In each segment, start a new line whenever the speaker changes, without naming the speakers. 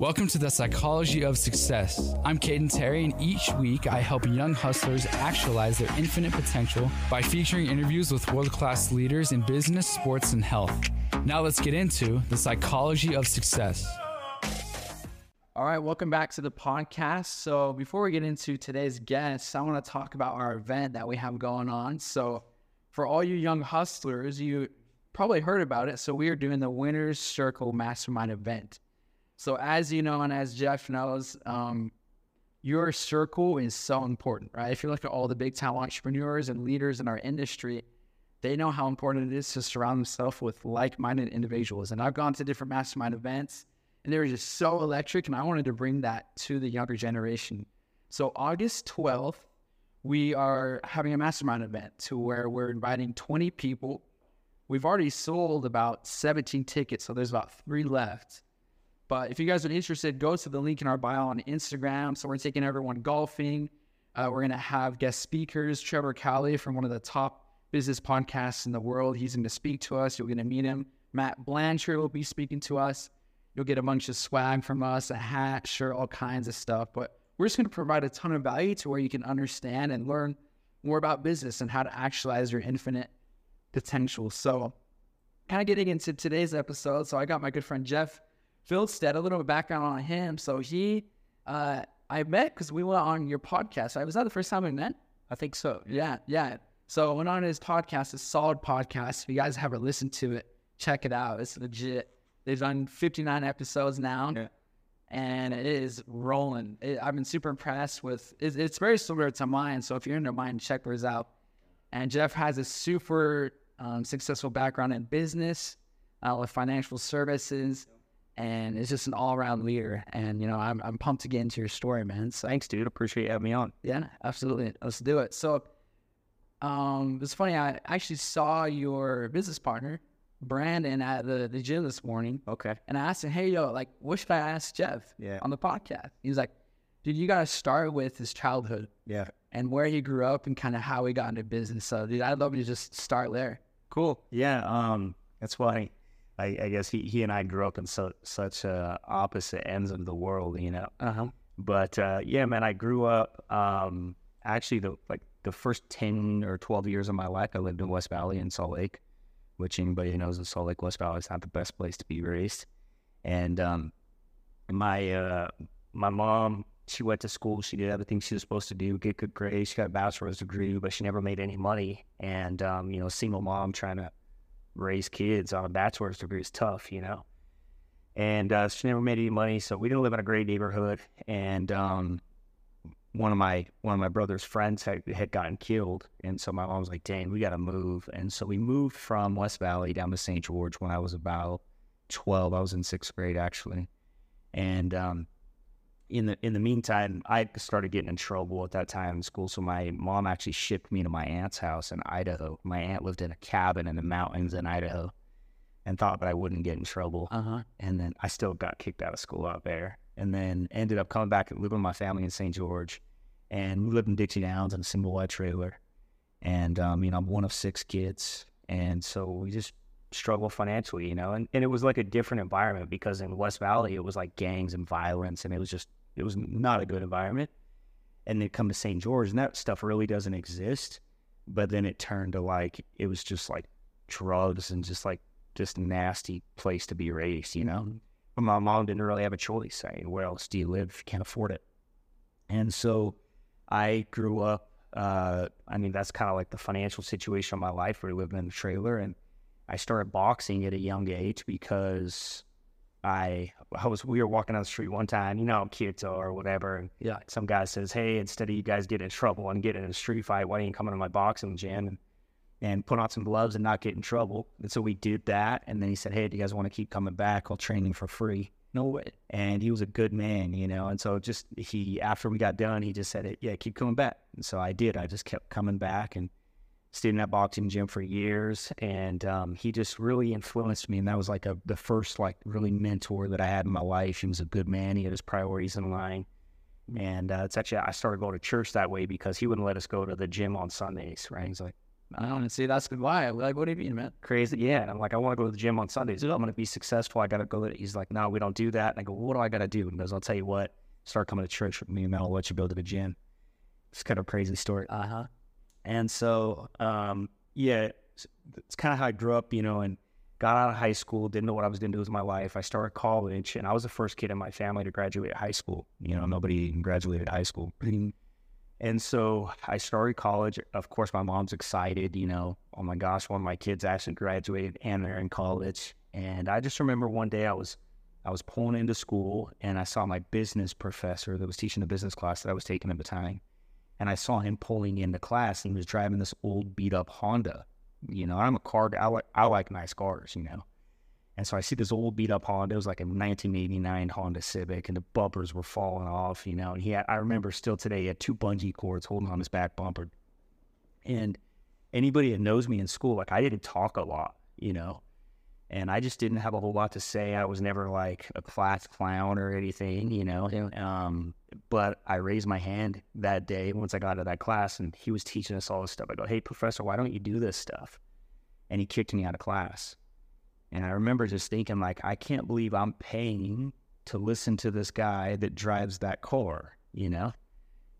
Welcome to the Psychology of Success. I'm Kaden Terry, and each week I help young hustlers actualize their infinite potential by featuring interviews with world class leaders in business, sports, and health. Now let's get into the Psychology of Success.
All right, welcome back to the podcast. So, before we get into today's guest, I want to talk about our event that we have going on. So, for all you young hustlers, you probably heard about it. So, we are doing the Winners Circle Mastermind event. So, as you know, and as Jeff knows, um, your circle is so important, right? If you look at all the big time entrepreneurs and leaders in our industry, they know how important it is to surround themselves with like minded individuals. And I've gone to different mastermind events and they were just so electric. And I wanted to bring that to the younger generation. So, August 12th, we are having a mastermind event to where we're inviting 20 people. We've already sold about 17 tickets, so there's about three left. But if you guys are interested, go to the link in our bio on Instagram. So we're taking everyone golfing. Uh, we're going to have guest speakers, Trevor Cowley from one of the top business podcasts in the world. He's going to speak to us. You're going to meet him. Matt Blanchard will be speaking to us. You'll get a bunch of swag from us, a hat, shirt, all kinds of stuff. But we're just going to provide a ton of value to where you can understand and learn more about business and how to actualize your infinite potential. So, kind of getting into today's episode. So, I got my good friend Jeff Fieldstad, a little bit of background on him. So he, uh, I met because we went on your podcast. I was that the first time we met?
I think so.
Yeah, yeah. So I went on his podcast, a solid podcast. If you guys haven't listened to it, check it out. It's legit. They've done 59 episodes now.
Yeah.
And it is rolling. It, I've been super impressed with. It's, it's very similar to mine. So if you're into mine, check those out. And Jeff has a super um, successful background in business, uh, with financial services, and it's just an all around leader. And you know, I'm I'm pumped to get into your story, man. So
Thanks, dude. Appreciate you having me on.
yeah, absolutely. Let's do it. So, um, it's funny. I actually saw your business partner, Brandon, at the, the gym this morning,
Okay.
and I asked him, "Hey, yo, like, what should I ask Jeff
Yeah.
on the podcast?" He was like, "Dude, you got to start with his childhood
Yeah.
and where he grew up and kind of how he got into business." So, dude, I'd love you to just start there.
Cool. Yeah. Um, that's why I, I guess he, he and I grew up in so, such uh, opposite ends of the world, you know.
Uh huh.
But uh, yeah, man, I grew up. Um, actually, the like the first ten or twelve years of my life, I lived in West Valley in Salt Lake, which anybody who knows in Salt Lake, West Valley is not the best place to be raised. And um, my uh, my mom, she went to school. She did everything she was supposed to do, get good grades. She got a bachelor's degree, but she never made any money. And um, you know, single mom trying to raise kids on a bachelor's degree is tough, you know. And uh, she never made any money, so we didn't live in a great neighborhood. And um, one of my one of my brother's friends had, had gotten killed, and so my mom was like, "Dang, we got to move." And so we moved from West Valley down to St. George when I was about twelve. I was in sixth grade actually, and um, in the in the meantime, I started getting in trouble at that time in school. So my mom actually shipped me to my aunt's house in Idaho. My aunt lived in a cabin in the mountains in Idaho, and thought that I wouldn't get in trouble.
Uh huh.
And then I still got kicked out of school out there, and then ended up coming back and living with my family in St. George, and we lived in Dixie Downs in a single wide trailer, and um, you know I'm one of six kids, and so we just struggle financially, you know, and, and it was like a different environment because in West Valley it was like gangs and violence, and it was just it was not a good environment. And then come to St. George, and that stuff really doesn't exist. But then it turned to like it was just like drugs and just like just nasty place to be raised, you know. But my mom didn't really have a choice. I mean, where else do you live you can't afford it? And so I grew up. Uh, I mean, that's kind of like the financial situation of my life. Where we lived in a trailer, and I started boxing at a young age because I I was we were walking down the street one time, you know Kyoto or whatever, and
Yeah.
some guy says, "Hey, instead of you guys getting in trouble and getting in a street fight, why don't you come into my boxing gym and, and put on some gloves and not get in trouble?" And so we did that, and then he said, "Hey, do you guys want to keep coming back? I'll train you for free."
No way.
And he was a good man, you know. And so just he after we got done, he just said, "Yeah, keep coming back." And so I did. I just kept coming back and stayed in that boxing gym for years, and um, he just really influenced me. And that was like a the first like really mentor that I had in my life. He was a good man. He had his priorities in line, and uh, it's actually I started going to church that way because he wouldn't let us go to the gym on Sundays. Right? He's like,
I don't see that's why. I'm Like, what do you mean, man?
Crazy. Yeah. And I'm like, I want to go to the gym on Sundays. I'm going to be successful. I got to go. He's like, no, we don't do that. And I go, what do I got to do? And he goes, I'll tell you what, start coming to church with me and I'll let you go to the gym. It's kind of a crazy story.
Uh huh.
And so, um, yeah, it's, it's kind of how I grew up, you know, and got out of high school, didn't know what I was going to do with my life. I started college, and I was the first kid in my family to graduate high school. You know, nobody graduated high school. And so I started college. Of course, my mom's excited, you know, oh my gosh, one of my kids actually graduated and they're in college. And I just remember one day I was I was pulling into school and I saw my business professor that was teaching the business class that I was taking at the time. And I saw him pulling into class and he was driving this old beat up Honda. You know, I'm a car guy. I like, I like nice cars, you know. And so I see this old beat up Honda. It was like a 1989 Honda Civic, and the bumpers were falling off, you know. And he had, I remember still today, he had two bungee cords holding on his back bumper. And anybody that knows me in school, like I didn't talk a lot, you know. And I just didn't have a whole lot to say. I was never like a class clown or anything, you know. Um, but I raised my hand that day once I got to that class, and he was teaching us all this stuff. I go, "Hey, professor, why don't you do this stuff?" And he kicked me out of class. And I remember just thinking, like, I can't believe I'm paying to listen to this guy that drives that car, you know.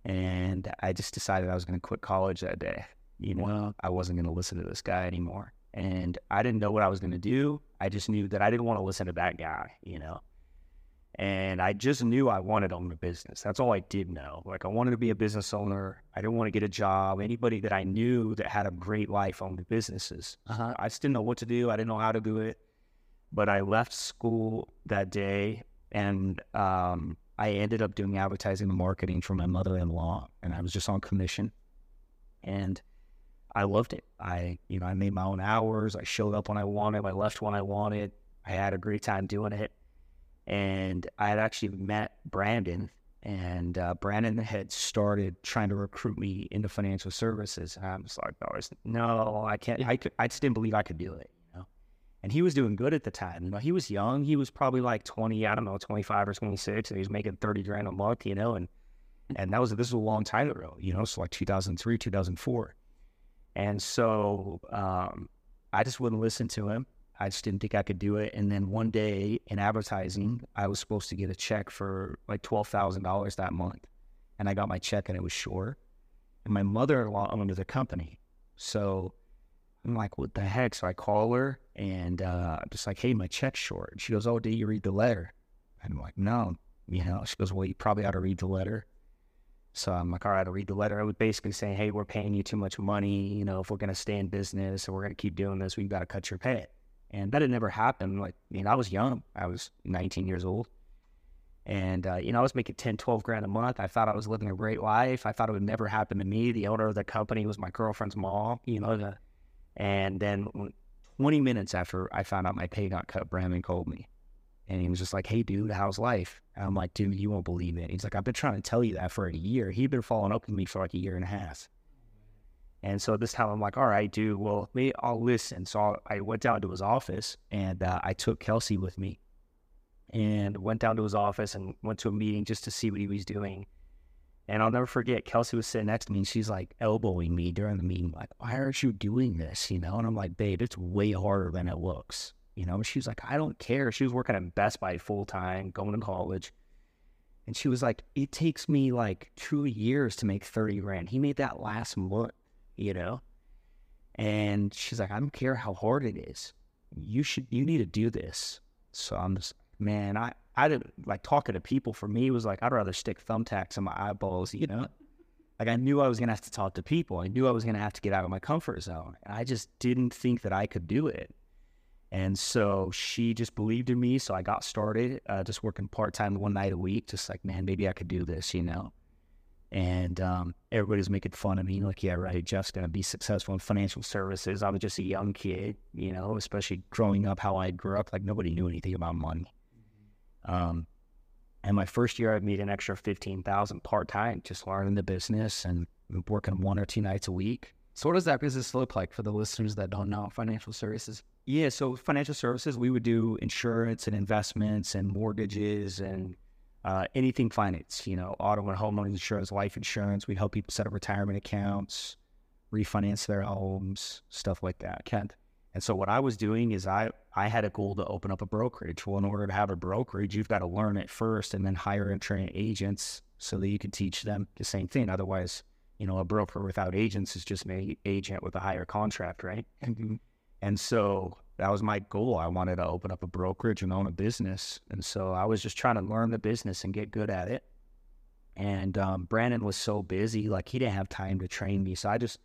And I just decided I was going to quit college that day. You know,
Wow.
I wasn't going to listen to this guy anymore. And I didn't know what I was going to do. I just knew that I didn't want to listen to that guy, you know. And I just knew I wanted to own a business. That's all I did know. Like I wanted to be a business owner. I didn't want to get a job. Anybody that I knew that had a great life owned businesses.
Uh huh.
I just didn't know what to do. I didn't know how to do it. But I left school that day and um, I ended up doing advertising and marketing for my mother in law. And I was just on commission. And I loved it. I, you know, I made my own hours. I showed up when I wanted. I left when I wanted. I had a great time doing it. And I had actually met Brandon, and uh, Brandon had started trying to recruit me into financial services. And I was like, I no, I can't. I, could, I just didn't believe I could do it, you know. And he was doing good at the time. You know, he was young. He was probably like 20, I don't know, 25 or 26. And he was making 30 grand a month, you know. And and that was this was a long time ago, you know, so like 2003, 2004. And so um, I just wouldn't listen to him. I just didn't think I could do it. And then one day in advertising, I was supposed to get a check for like twelve thousand dollars that month, and I got my check and it was short. And my mother-in-law owned the company, so I'm like, "What the heck?" So I call her and uh, just like, "Hey, my check's short." And she goes, "Oh, did you read the letter?" And I'm like, "No." You know, she goes, "Well, you probably ought to read the letter." So I'm like, all right, I'll read the letter. I was basically saying, hey, we're paying you too much money. You know, if we're going to stay in business or we're going to keep doing this, we've got to cut your pay. And that had never happened. Like, I mean, I was young. I was 19 years old. And, uh, you know, I was making 10, 12 grand a month. I thought I was living a great life. I thought it would never happen to me. The owner of the company was my girlfriend's mom, you know. The, and then 20 minutes after I found out my pay got cut, Brandon called me. And he was just like, hey, dude, how's life? And I'm like, dude, you won't believe it. He's like, I've been trying to tell you that for a year. He'd been following up with me for like a year and a half. And so this time I'm like, all right, dude, well, maybe I'll listen. So I went down to his office and uh, I took Kelsey with me and went down to his office and went to a meeting just to see what he was doing. And I'll never forget, Kelsey was sitting next to me and she's like elbowing me during the meeting, like, why aren't you doing this? You know? And I'm like, babe, it's way harder than it looks. You know, she was like, I don't care. She was working at Best Buy full time, going to college. And she was like, it takes me like two years to make 30 grand. He made that last month, you know? And she's like, I don't care how hard it is. You should, you need to do this. So I'm just, man, I, I didn't like talking to people for me was like, I'd rather stick thumbtacks in my eyeballs, you know? Like I knew I was going to have to talk to people. I knew I was going to have to get out of my comfort zone. And I just didn't think that I could do it. And so she just believed in me. So I got started uh, just working part time one night a week, just like, man, maybe I could do this, you know? And um, everybody's making fun of me. Like, yeah, right. Jeff's going to be successful in financial services. I was just a young kid, you know, especially growing up how I grew up. Like, nobody knew anything about money. Um, and my first year, I made an extra 15000 part time, just learning the business and working one or two nights a week.
So what does that business look like for the listeners that don't know financial services?
Yeah, so financial services, we would do insurance and investments and mortgages and uh, anything finance, you know, auto and home insurance, life insurance. We'd help people set up retirement accounts, refinance their homes, stuff like that. Kent. And so what I was doing is I I had a goal to open up a brokerage. Well, in order to have a brokerage, you've got to learn it first and then hire and train agents so that you can teach them the same thing. Otherwise, you know, a broker without agents is just an agent with a higher contract, right? Mm-hmm. And so that was my goal. I wanted to open up a brokerage and own a business. And so I was just trying to learn the business and get good at it. And um, Brandon was so busy, like he didn't have time to train me. So I just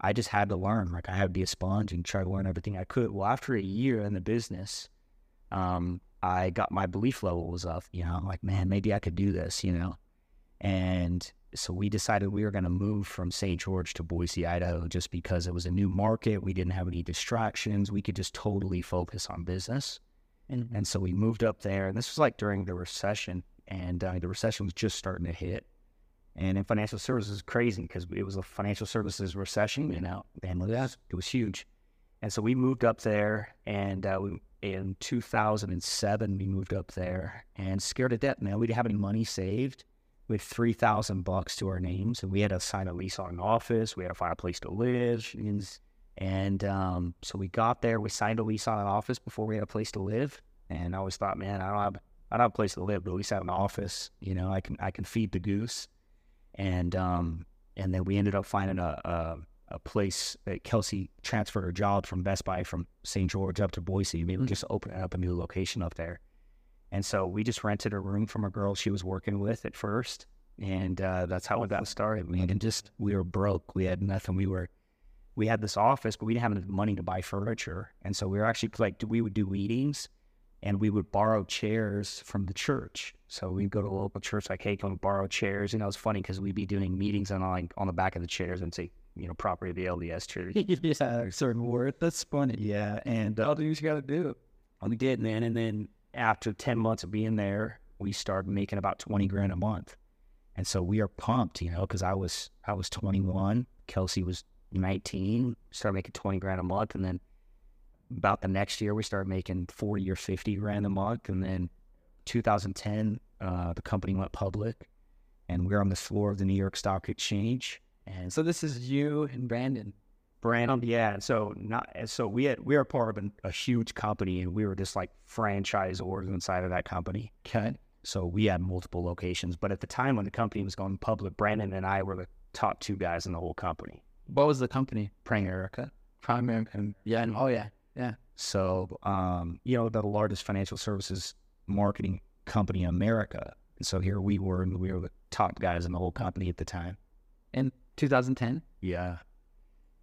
I just had to learn. Like I had to be a sponge and try to learn everything I could. Well, after a year in the business, um, I got my belief level was up. You know, like, man, maybe I could do this. You know, and so we decided we were going to move from St. George to Boise, Idaho, just because it was a new market. We didn't have any distractions. We could just totally focus on business. And, and so we moved up there. And this was like during the recession, and uh, the recession was just starting to hit. And in financial services, crazy because it was a financial services recession, you know, and it was, it was huge. And so we moved up there, and uh, we, in 2007, we moved up there and scared to death, man. We didn't have any money saved. We had 3,000 bucks to our names, and we had to sign a lease on an office. We had to find a place to live. And um, so we got there, we signed a lease on an office before we had a place to live. And I always thought, man, I don't have, I don't have a place to live, but at least I have an office. You know, I can, I can feed the goose and um, and then we ended up finding a, a, a place that Kelsey transferred her job from Best Buy from St. George up to Boise. We mm-hmm. just opening up a new location up there, and so we just rented a room from a girl she was working with at first, and uh, that's how we got started. We and just we were broke. We had nothing. We were we had this office, but we didn't have enough money to buy furniture, and so we were actually like we would do meetings and we would borrow chairs from the church. So we'd go to a local church like, hey, can we borrow chairs? You know, it's funny because we'd be doing meetings on like on the back of the chairs and say, you know, property of the LDS church.
yeah, certain word. That's funny.
Yeah, and all uh,
all you got to do.
Well, we did, man. And then after ten months of being there, we started making about twenty grand a month. And so we are pumped, you know, because I was I was 21, Kelsey was 19, started making 20 grand a month, and then about the next year, we started making 40 or 50 grand a month. And then 2010, uh, the company went public and we are on the floor of the New York Stock Exchange. And
so this is you and Brandon.
Brandon, yeah. So not so we had we were part of an, a huge company, and we were just like franchisors inside of that company.
Okay.
So we had multiple locations, but at the time when the company was going public, Brandon and I were the top two guys in the whole company.
What was the company?
Primerica.
Primerica. Yeah. And, Oh yeah. Yeah.
So, um, you know, the largest financial services marketing company in America. And so here we were, and we were the top guys in the whole company at the time.
In 2010?
Yeah.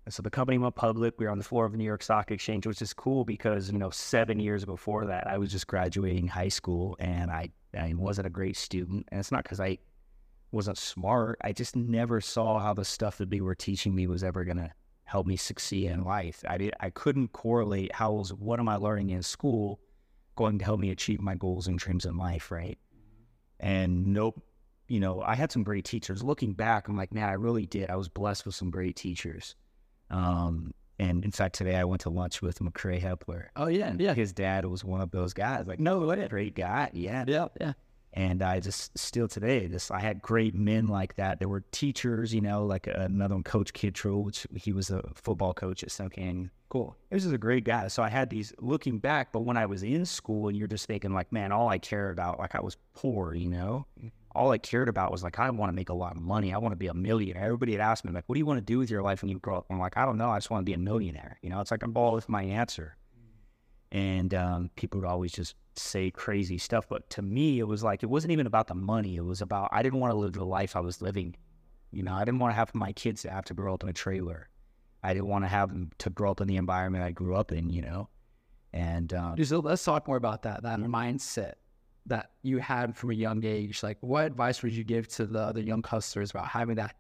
So the company went public. We were on the floor of the New York Stock Exchange, which is cool because, you know, seven years before that, I was just graduating high school and I, I wasn't a great student. And it's not because I wasn't smart. I just never saw how the stuff that they were teaching me was ever to help me succeed in life. I did, I couldn't correlate how was what am I learning in school going to help me achieve my goals and dreams in life, right? And nope, you know, I had some great teachers. Looking back, I'm like, man, I really did. I was blessed with some great teachers. Um, and in fact, today I went to lunch with McCray Hepler.
Oh yeah, yeah.
His dad was one of those guys. Like, no way, great guy. Yeah,
yeah, yeah.
And I just still today, this I had great men like that. There were teachers, you know, like another one, Coach Kittrell, which he was a football coach at Snow Canyon.
Cool.
He was just a great guy. So I had these looking back, but when I was in school, and you're just thinking like, man, all I care about, like I was poor, you know, mm-hmm. All I cared about was like I want to make a lot of money. I want to be a millionaire. Everybody had asked me like, what do you want to do with your life when you grow up? I'm like, I don't know. I just want to be a millionaire. You know, it's like I'm all with my answer. And um, people would always just say crazy stuff. But to me, it was like, it wasn't even about the money. It was about, I didn't want to live the life I was living. You know, I didn't want to have my kids to have to grow up in a trailer. I didn't want to have them to grow up in the environment I grew up in, you know? And um,
so let's talk more about that, that mindset that you had from a young age. Like, what advice would you give to the other young customers about having that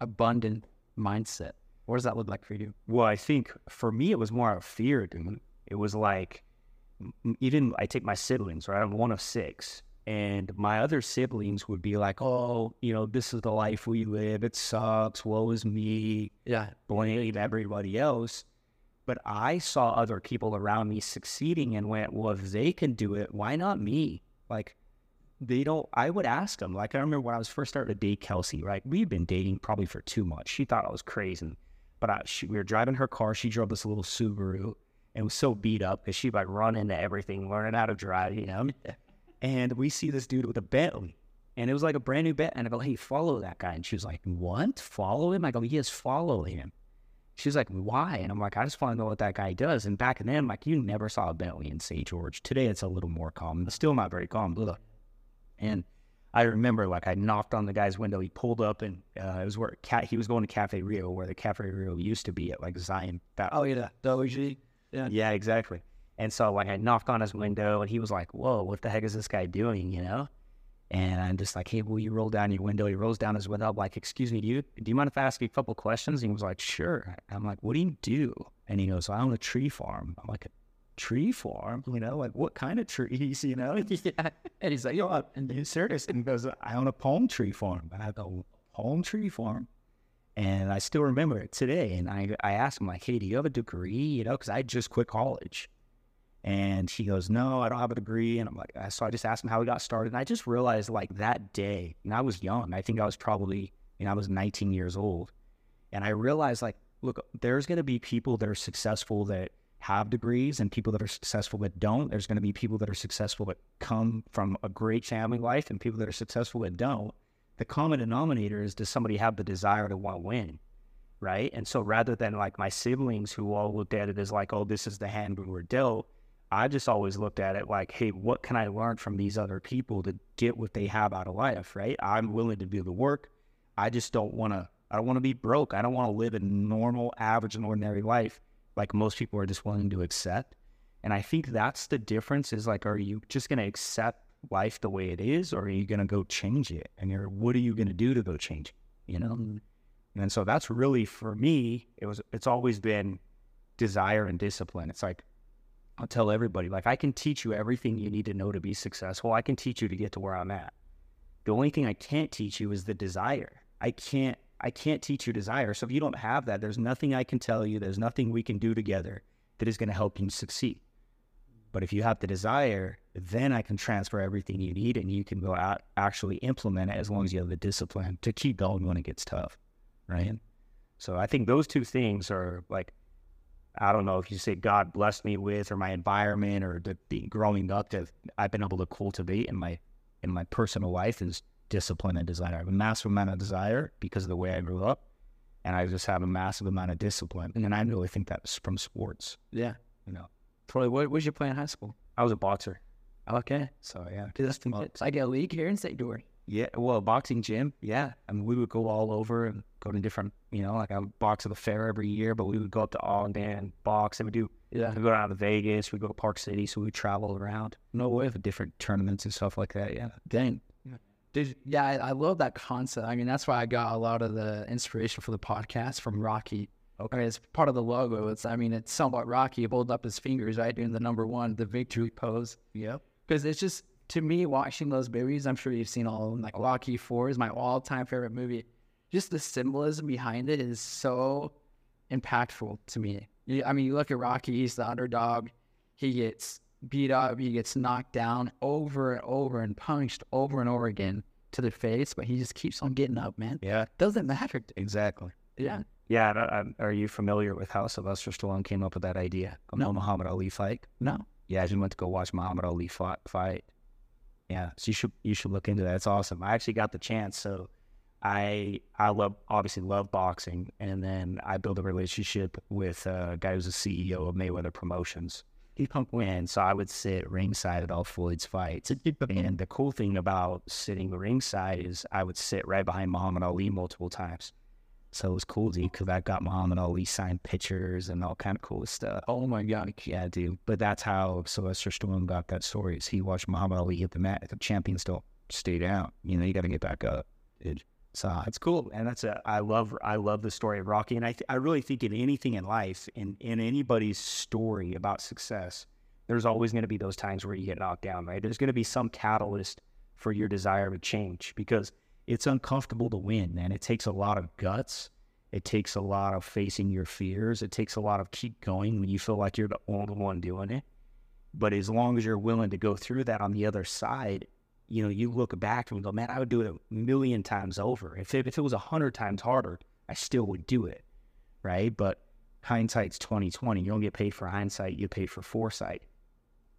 abundant mindset? What does that look like for you?
Well, I think for me, it was more of fear, dude. It was like, even I take my siblings, right? I'm one of six. And my other siblings would be like, oh, you know, this is the life we live. It sucks. Woe is me.
Yeah.
Blame everybody else. But I saw other people around me succeeding and went, well, if they can do it, why not me? Like, they don't, I would ask them. Like, I remember when I was first starting to date Kelsey, right? We'd been dating probably for two months. She thought I was crazy. but I, she, we were driving her car. She drove this little Subaru and was so beat up because she'd like run into everything, learning how to drive, you know. And we see this dude with a Bentley, and it was like a brand new Bentley. And I go, "Hey, follow that guy." And she was like, "What? Follow him?" I go, "Yes, follow him." She was like, "Why?" And I'm like, "I just want to know what that guy does." And back then, like, you never saw a Bentley in St. George. Today, it's a little more common, but still not very common. And I remember, like, I knocked on the guy's window. He pulled up, and uh, it was where cat he was going to Cafe Rio, where the Cafe Rio used to be at, like Zion.
Oh yeah, the OG.
Yeah. Yeah, exactly. And so like I knocked on his window and he was like, Whoa, what the heck is this guy doing? You know? And I'm just like, Hey, will you roll down your window? He rolls down his window. I'm like, excuse me, do you do you mind if I ask you a couple questions? And he was like, Sure. I'm like, What do you do? And he goes, I own a tree farm. I'm like, a tree farm? You know, like what kind of trees, you know?
yeah. And he's like, Yo,
and he's serious. And he goes, I own a palm tree farm. I have a palm tree farm. And I still remember it today. And I, I asked him, like, hey, do you have a degree? You know, because I just quit college. And he goes, no, I don't have a degree. And I'm like, uh, so I just asked him how he got started. And I just realized, like, that day, and I was young. I think I was probably, you know, I was 19 years old. And I realized, like, look, there's going to be people that are successful that have degrees and people that are successful that don't. There's going to be people that are successful that come from a great family life and people that are successful that don't the common denominator is does somebody have the desire to want to win? Right. And so rather than like my siblings who all looked at it as like, oh, this is the hand we were dealt, I just always looked at it like, hey, what can I learn from these other people to get what they have out of life? Right. I'm willing to do the work. I just don't want to, I don't want to be broke. I don't want to live a normal, average, and ordinary life like most people are just willing to accept. And I think that's the difference is like, are you just going to accept life the way it is, or are you going to go change it? And you're, what are you going to do to go change it? You know? Mm-hmm. And so that's really for me, it was, it's always been desire and discipline. It's like, I'll tell everybody, like, I can teach you everything you need to know to be successful. I can teach you to get to where I'm at. The only thing I can't teach you is the desire. I can't, I can't teach you desire. So if you don't have that, there's nothing I can tell you. There's nothing we can do together that is going to help you succeed. But if you have the desire, then I can transfer everything you need and you can go out actually implement it as long as you have the discipline to keep going when it gets tough. Right. So I think those two things are like, I don't know if you say God blessed me with or my environment or the, the growing up that I've been able to cultivate in my in my personal life is discipline and desire. I have a massive amount of desire because of the way I grew up. And I just have a massive amount of discipline. And I really think that's from sports.
Yeah.
You know.
Troy, what was your play in high school?
I was a boxer.
Okay.
So yeah.
Dude, that's well, it's like a league here in St. George.
Yeah, well, boxing gym. Yeah, I mean, we would go all over and go to different, you know, like I would box at the fair every year, but we would go up to Ogden, box, and we do. Yeah, we go down to Vegas. We go to Park City, so we travel around. No way for different tournaments and stuff like that. Yeah,
dang. Yeah. Dude, yeah, I, I love that concept. I mean, that's why I got a lot of the inspiration for the podcast from Rocky Okay, I mean, it's part of the logo. It's, I mean, it's somewhat Rocky holding up his fingers, right, doing the number one, the victory pose.
Yep.
Because it's just to me watching those movies. I'm sure you've seen all of them. Like Rocky Four is my all-time favorite movie. Just the symbolism behind it is so impactful to me. I mean, you look at Rocky; he's the underdog. He gets beat up. He gets knocked down over and over and punched over and over again to the face, but he just keeps on getting up, man.
Yeah,
doesn't matter.
Exactly.
Yeah.
Yeah, uh, are you familiar with how Sylvester Stallone came up with that idea of no. Muhammad Ali fight?
No.
Yeah, I just went to go watch Muhammad Ali fight. Yeah, so you should you should look into that. It's awesome. I actually got the chance. So I I love obviously love boxing, and then I built a relationship with a guy who's the CEO of Mayweather Promotions. And so I would sit ringside at all Floyd's fights. and the cool thing about sitting ringside is I would sit right behind Muhammad Ali multiple times. So it was cool, dude, because I got Muhammad Ali signed pictures and all kind of cool stuff.
Oh my god,
yeah, dude. But that's how Sylvester Stallone got that story. Is he watched Muhammad Ali hit the mat, the champions don't stay down. You know, you got to get back up. Dude. So it's cool, and that's a I love I love the story of Rocky, and I th- I really think in anything in life, in in anybody's story about success, there's always going to be those times where you get knocked down, right? There's going to be some catalyst for your desire to change because it's uncomfortable to win, man. It takes a lot of guts. It takes a lot of facing your fears. It takes a lot of keep going when you feel like you're the only one doing it. But as long as you're willing to go through that on the other side, you know, you look back and go, man, I would do it a million times over. If it, if it was a hundred times harder, I still would do it. right? But hindsight's twenty twenty. You don't get paid for hindsight; you pay for foresight,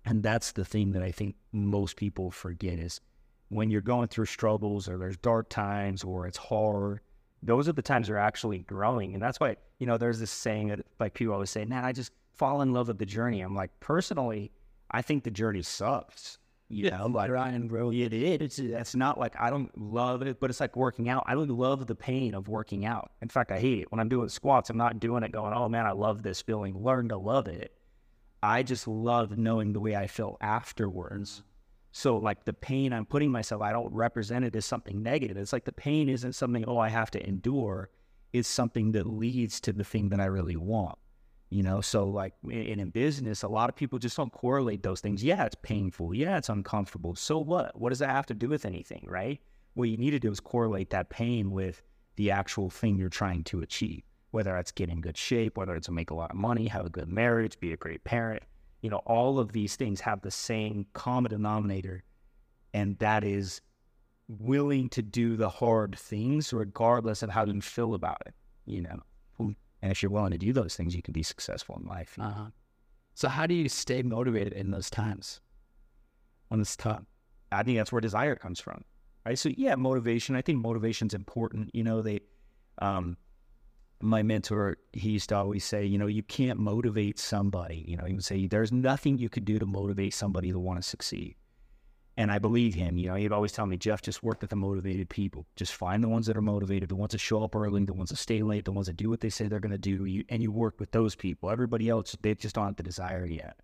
and that's the thing that I think most people forget is when you're going through struggles or there's dark times or it's hard. Those are the times you're actually growing, and that's why you know there's this saying that like people always say, "Man, I just fall in love with the journey." I'm like, personally, I think the journey sucks. You know, like
Ryan, bro.
it is. It's, it's not like I don't love it, but it's like working out. I don't love the pain of working out. In fact, I hate it. When I'm doing squats, I'm not doing it going, oh man, I love this feeling. Learn to love it. I just love knowing the way I feel afterwards. So, like the pain I'm putting myself, I don't represent it as something negative. It's like the pain isn't something, oh, I have to endure. It's something that leads to the thing that I really want you know? So like in, in business a lot of people just don't correlate those things. Yeah it's painful. Yeah it's uncomfortable. So what? What does that have to do with anything right? What you need to do is correlate that pain with the actual thing you're trying to achieve whether it's get in good shape whether it's make a lot of money have a good marriage be a great parent you know all of these things have the same common denominator and that is willing to do the hard things regardless of how you feel about it you know and if you're willing to do those things, you can be successful in life.
Uh-huh. So how do you stay motivated in those times when it's tough?
I think that's where desire comes from, right? So yeah, motivation. I think motivation's important. You know, they, um, my mentor, he used to always say, you know, you can't motivate somebody. You know, he would say, there's nothing you could do to motivate somebody to want to succeed. And I believe him. You know, he'd always tell me, Jeff, just work with the motivated people. Just find the ones that are motivated, the ones that show up early, the ones that stay late, the ones that do what they say they're going to do. You, and you work with those people. Everybody else, they just have the desire yet.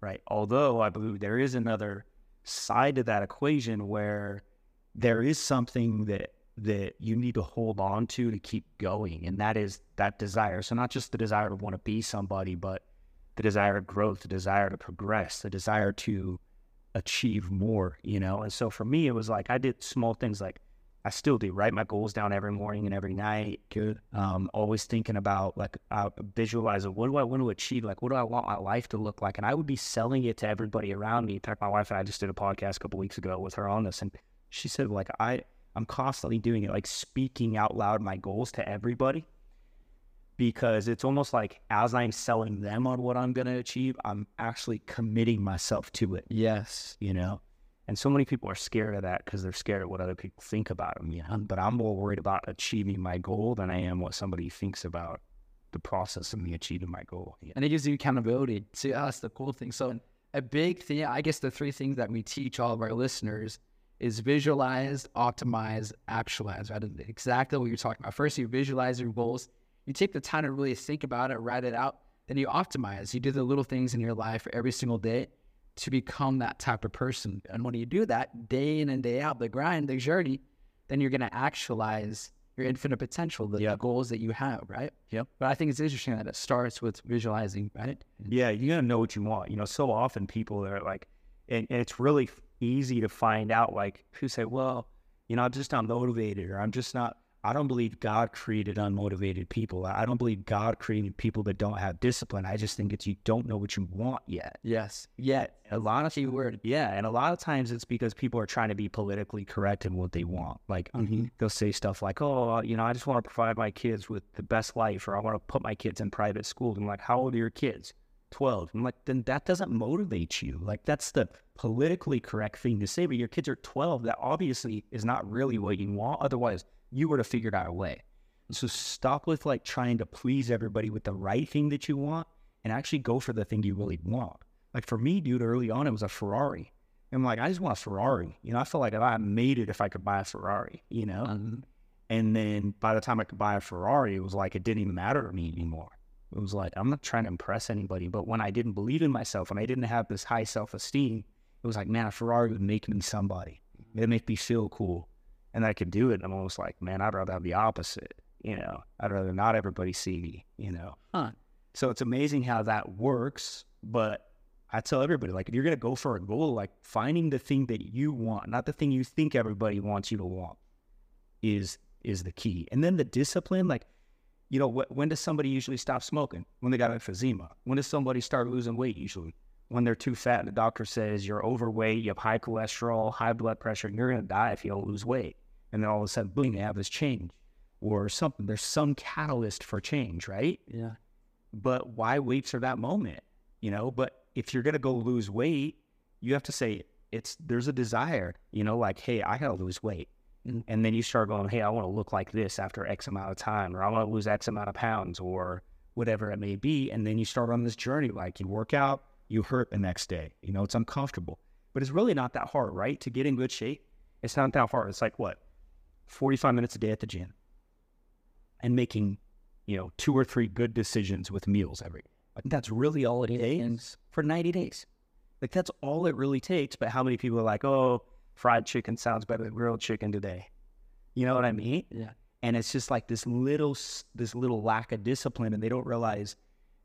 Right. Although I believe there is another side to that equation where there is something that that you need to hold on to to keep going. And that is that desire. So not just the desire to want to be somebody, but the desire of growth, the desire to progress, the desire to achieve more, you know? And so for me, it was like I did small things like I still do, write my goals down every morning and every night.
Good.
Um, always thinking about like I visualize what do I want to achieve? Like what do I want my life to look like? And I would be selling it to everybody around me. In fact, my wife and I just did a podcast a couple weeks ago with her on this, and she said like I I'm constantly doing it, like speaking out loud my goals to everybody because it's almost like as I'm selling them on what I'm going to achieve, I'm actually committing myself to it.
Yes.
You know? And so many people are scared of that because they're scared of what other people think about them. You know? But I'm more worried about achieving my goal than I am what somebody thinks about the process of me achieving my goal.
Yeah. And it gives you accountability. See, that's the cool thing. So, a big thing, I guess the three things that we teach all of our listeners is visualize, optimize, actualize, right? Exactly what you're talking about. First, you visualize your goals you take the time to really think about it, write it out, then you optimize. You do the little things in your life every single day to become that type of person. And when you do that day in and day out, the grind, the journey, then you're going to actualize your infinite potential, the yep. goals that you have, right?
Yep.
But I think it's interesting that it starts with visualizing, right?
Yeah, you got to know what you want. You know, so often people are like, and, and it's really easy to find out, like, who say, well, you know, I'm just not motivated or I'm just not I don't believe God created unmotivated people. I don't believe God created people that don't have discipline. I just think it's you don't know what you want yet.
Yes.
Yet a lot of people, yeah, and a lot of times it's because people are trying to be politically correct in what they want. Like mm-hmm. they'll say stuff like, "Oh, you know, I just want to provide my kids with the best life," or "I want to put my kids in private school." I'm like, "How old are your kids?" 12. I'm like, then that doesn't motivate you. Like, that's the politically correct thing to say, but your kids are 12. That obviously is not really what you want. Otherwise, you would have figured out a way. So stop with like trying to please everybody with the right thing that you want and actually go for the thing you really want. Like for me, dude, early on, it was a Ferrari. I'm like, I just want a Ferrari. You know, I felt like if I made it if I could buy a Ferrari, you know? Mm-hmm. And then by the time I could buy a Ferrari, it was like it didn't even matter to me anymore. It was like, I'm not trying to impress anybody. But when I didn't believe in myself and I didn't have this high self esteem, it was like, man, a Ferrari would make me somebody. It'd make me feel cool and I could do it. I'm almost like, man, I'd rather have the opposite. You know, I'd rather not everybody see me. You know,
huh.
so it's amazing how that works. But I tell everybody, like, if you're gonna go for a goal, like finding the thing that you want, not the thing you think everybody wants you to want, is is the key. And then the discipline, like, you know, wh- when does somebody usually stop smoking? When they got emphysema. When does somebody start losing weight? Usually when they're too fat. And the doctor says you're overweight, you have high cholesterol, high blood pressure, and you're going to die if you don't lose weight. And then all of a sudden, boom, they have this change. or something. There's some catalyst for change, right?
Yeah.
But why wait for that moment? You know, but if you're gonna go lose weight, you have to say it's there's a desire, you know, like, hey, I gotta lose weight.
Mm.
And then you start going, hey, I want to look like this after X amount of time, or I want to lose X amount of pounds, or whatever it may be. And then you start on this journey, like you work out, you hurt the next day. You know, it's uncomfortable, but it's really not that hard, right? To get in good shape, it's not that hard. It's like what, 45 minutes a day at the gym and making, you know, two or three good decisions with meals every day. That's really all it takes for 90 days. Like that's all it really takes. But how many people are like, oh, fried chicken sounds better than grilled chicken today? You know what I mm-hmm. mean?
Yeah.
and it's just like this little this little lack of discipline and they don't realize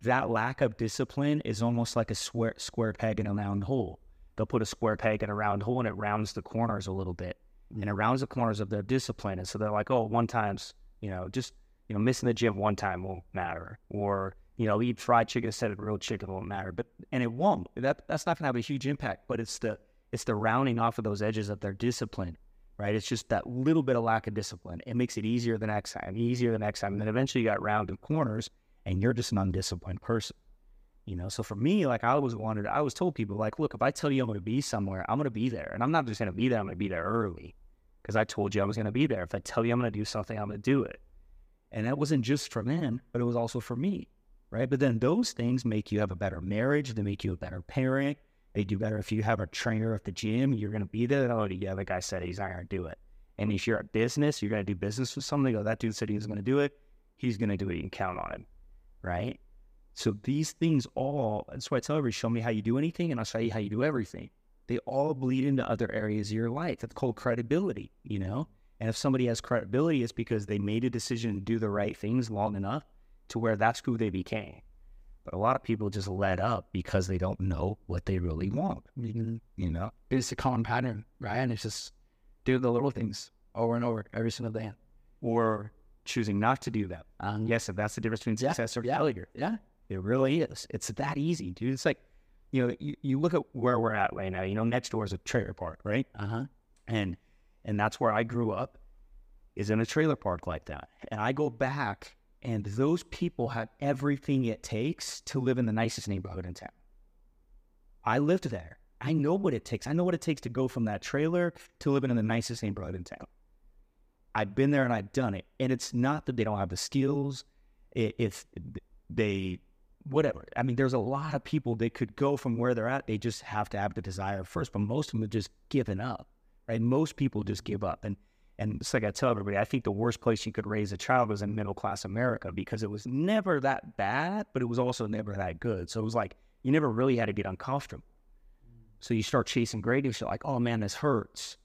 that lack of discipline is almost like a square square peg in a round hole they'll put a square peg in a round hole and it rounds the corners a little bit mm-hmm. and it rounds the corners of their discipline and so they're like oh one time's you know just you know missing the gym one time won't matter or you know eat fried chicken instead of grilled chicken won't matter but and it won't that that's not going to have a huge impact but it's the it's the rounding off of those edges of their discipline right? It's just that little bit of lack of discipline. It makes it easier the next time, easier the next time. And then eventually you got rounded corners and you're just an undisciplined person. You know, so for me, like I always wanted, I always told people, like, look, if I tell you I'm going to be somewhere, I'm going to be there. And I'm not just going to be there, I'm going to be there early because I told you I was going to be there. If I tell you I'm going to do something, I'm going to do it. And that wasn't just for them, but it was also for me, right? But then those things make you have a better marriage, they make you a better parent, they do better if you have a trainer at the gym, you're going to be there. Oh, yeah, the guy said he's not going to do it. And if you're a business, you're going to do business with somebody. Oh, that dude said he was going to do it. He's going to do it. You can count on him, right? So these things all, that's why I tell everybody, show me how you do anything and I'll show you how you do everything. They all bleed into other areas of your life. That's called credibility, you know? And if somebody has credibility, it's because they made a decision to do the right things long enough to where that's who they became. But a lot of people just let up because they don't know what they really want,
Mhm.
you know?
It's a common pattern, right? And it's just do the little things over and over every single day.
Or choosing not to do them.
Um,
Yes, if that's the difference between
Yeah,
success or
yeah.
failure.
Yeah.
It really is. It's that easy, dude. It's like, you know, you, you look at where we're at right now. You know, next door is a trailer park, right?
Uh huh.
And and that's where I grew up, is in a trailer park like that. And I go back, and those people have everything it takes to live in the nicest neighborhood in town. I lived there. I know what it takes. I know what it takes to go from that trailer to living in the nicest neighborhood in town. I've been there and I've done it. And it's not that they don't have the skills. It's they, whatever. I mean, there's a lot of people that could go from where they're at. They just have to have the desire first. But most of them have just given up, right? Most people just give up. And and it's like I tell everybody, I think the worst place you could raise a child was in middle class America because it was never that bad, but it was also never that good. So it was like you never really had to get uncomfortable. So you start chasing greatness, you're like, oh man, this hurts,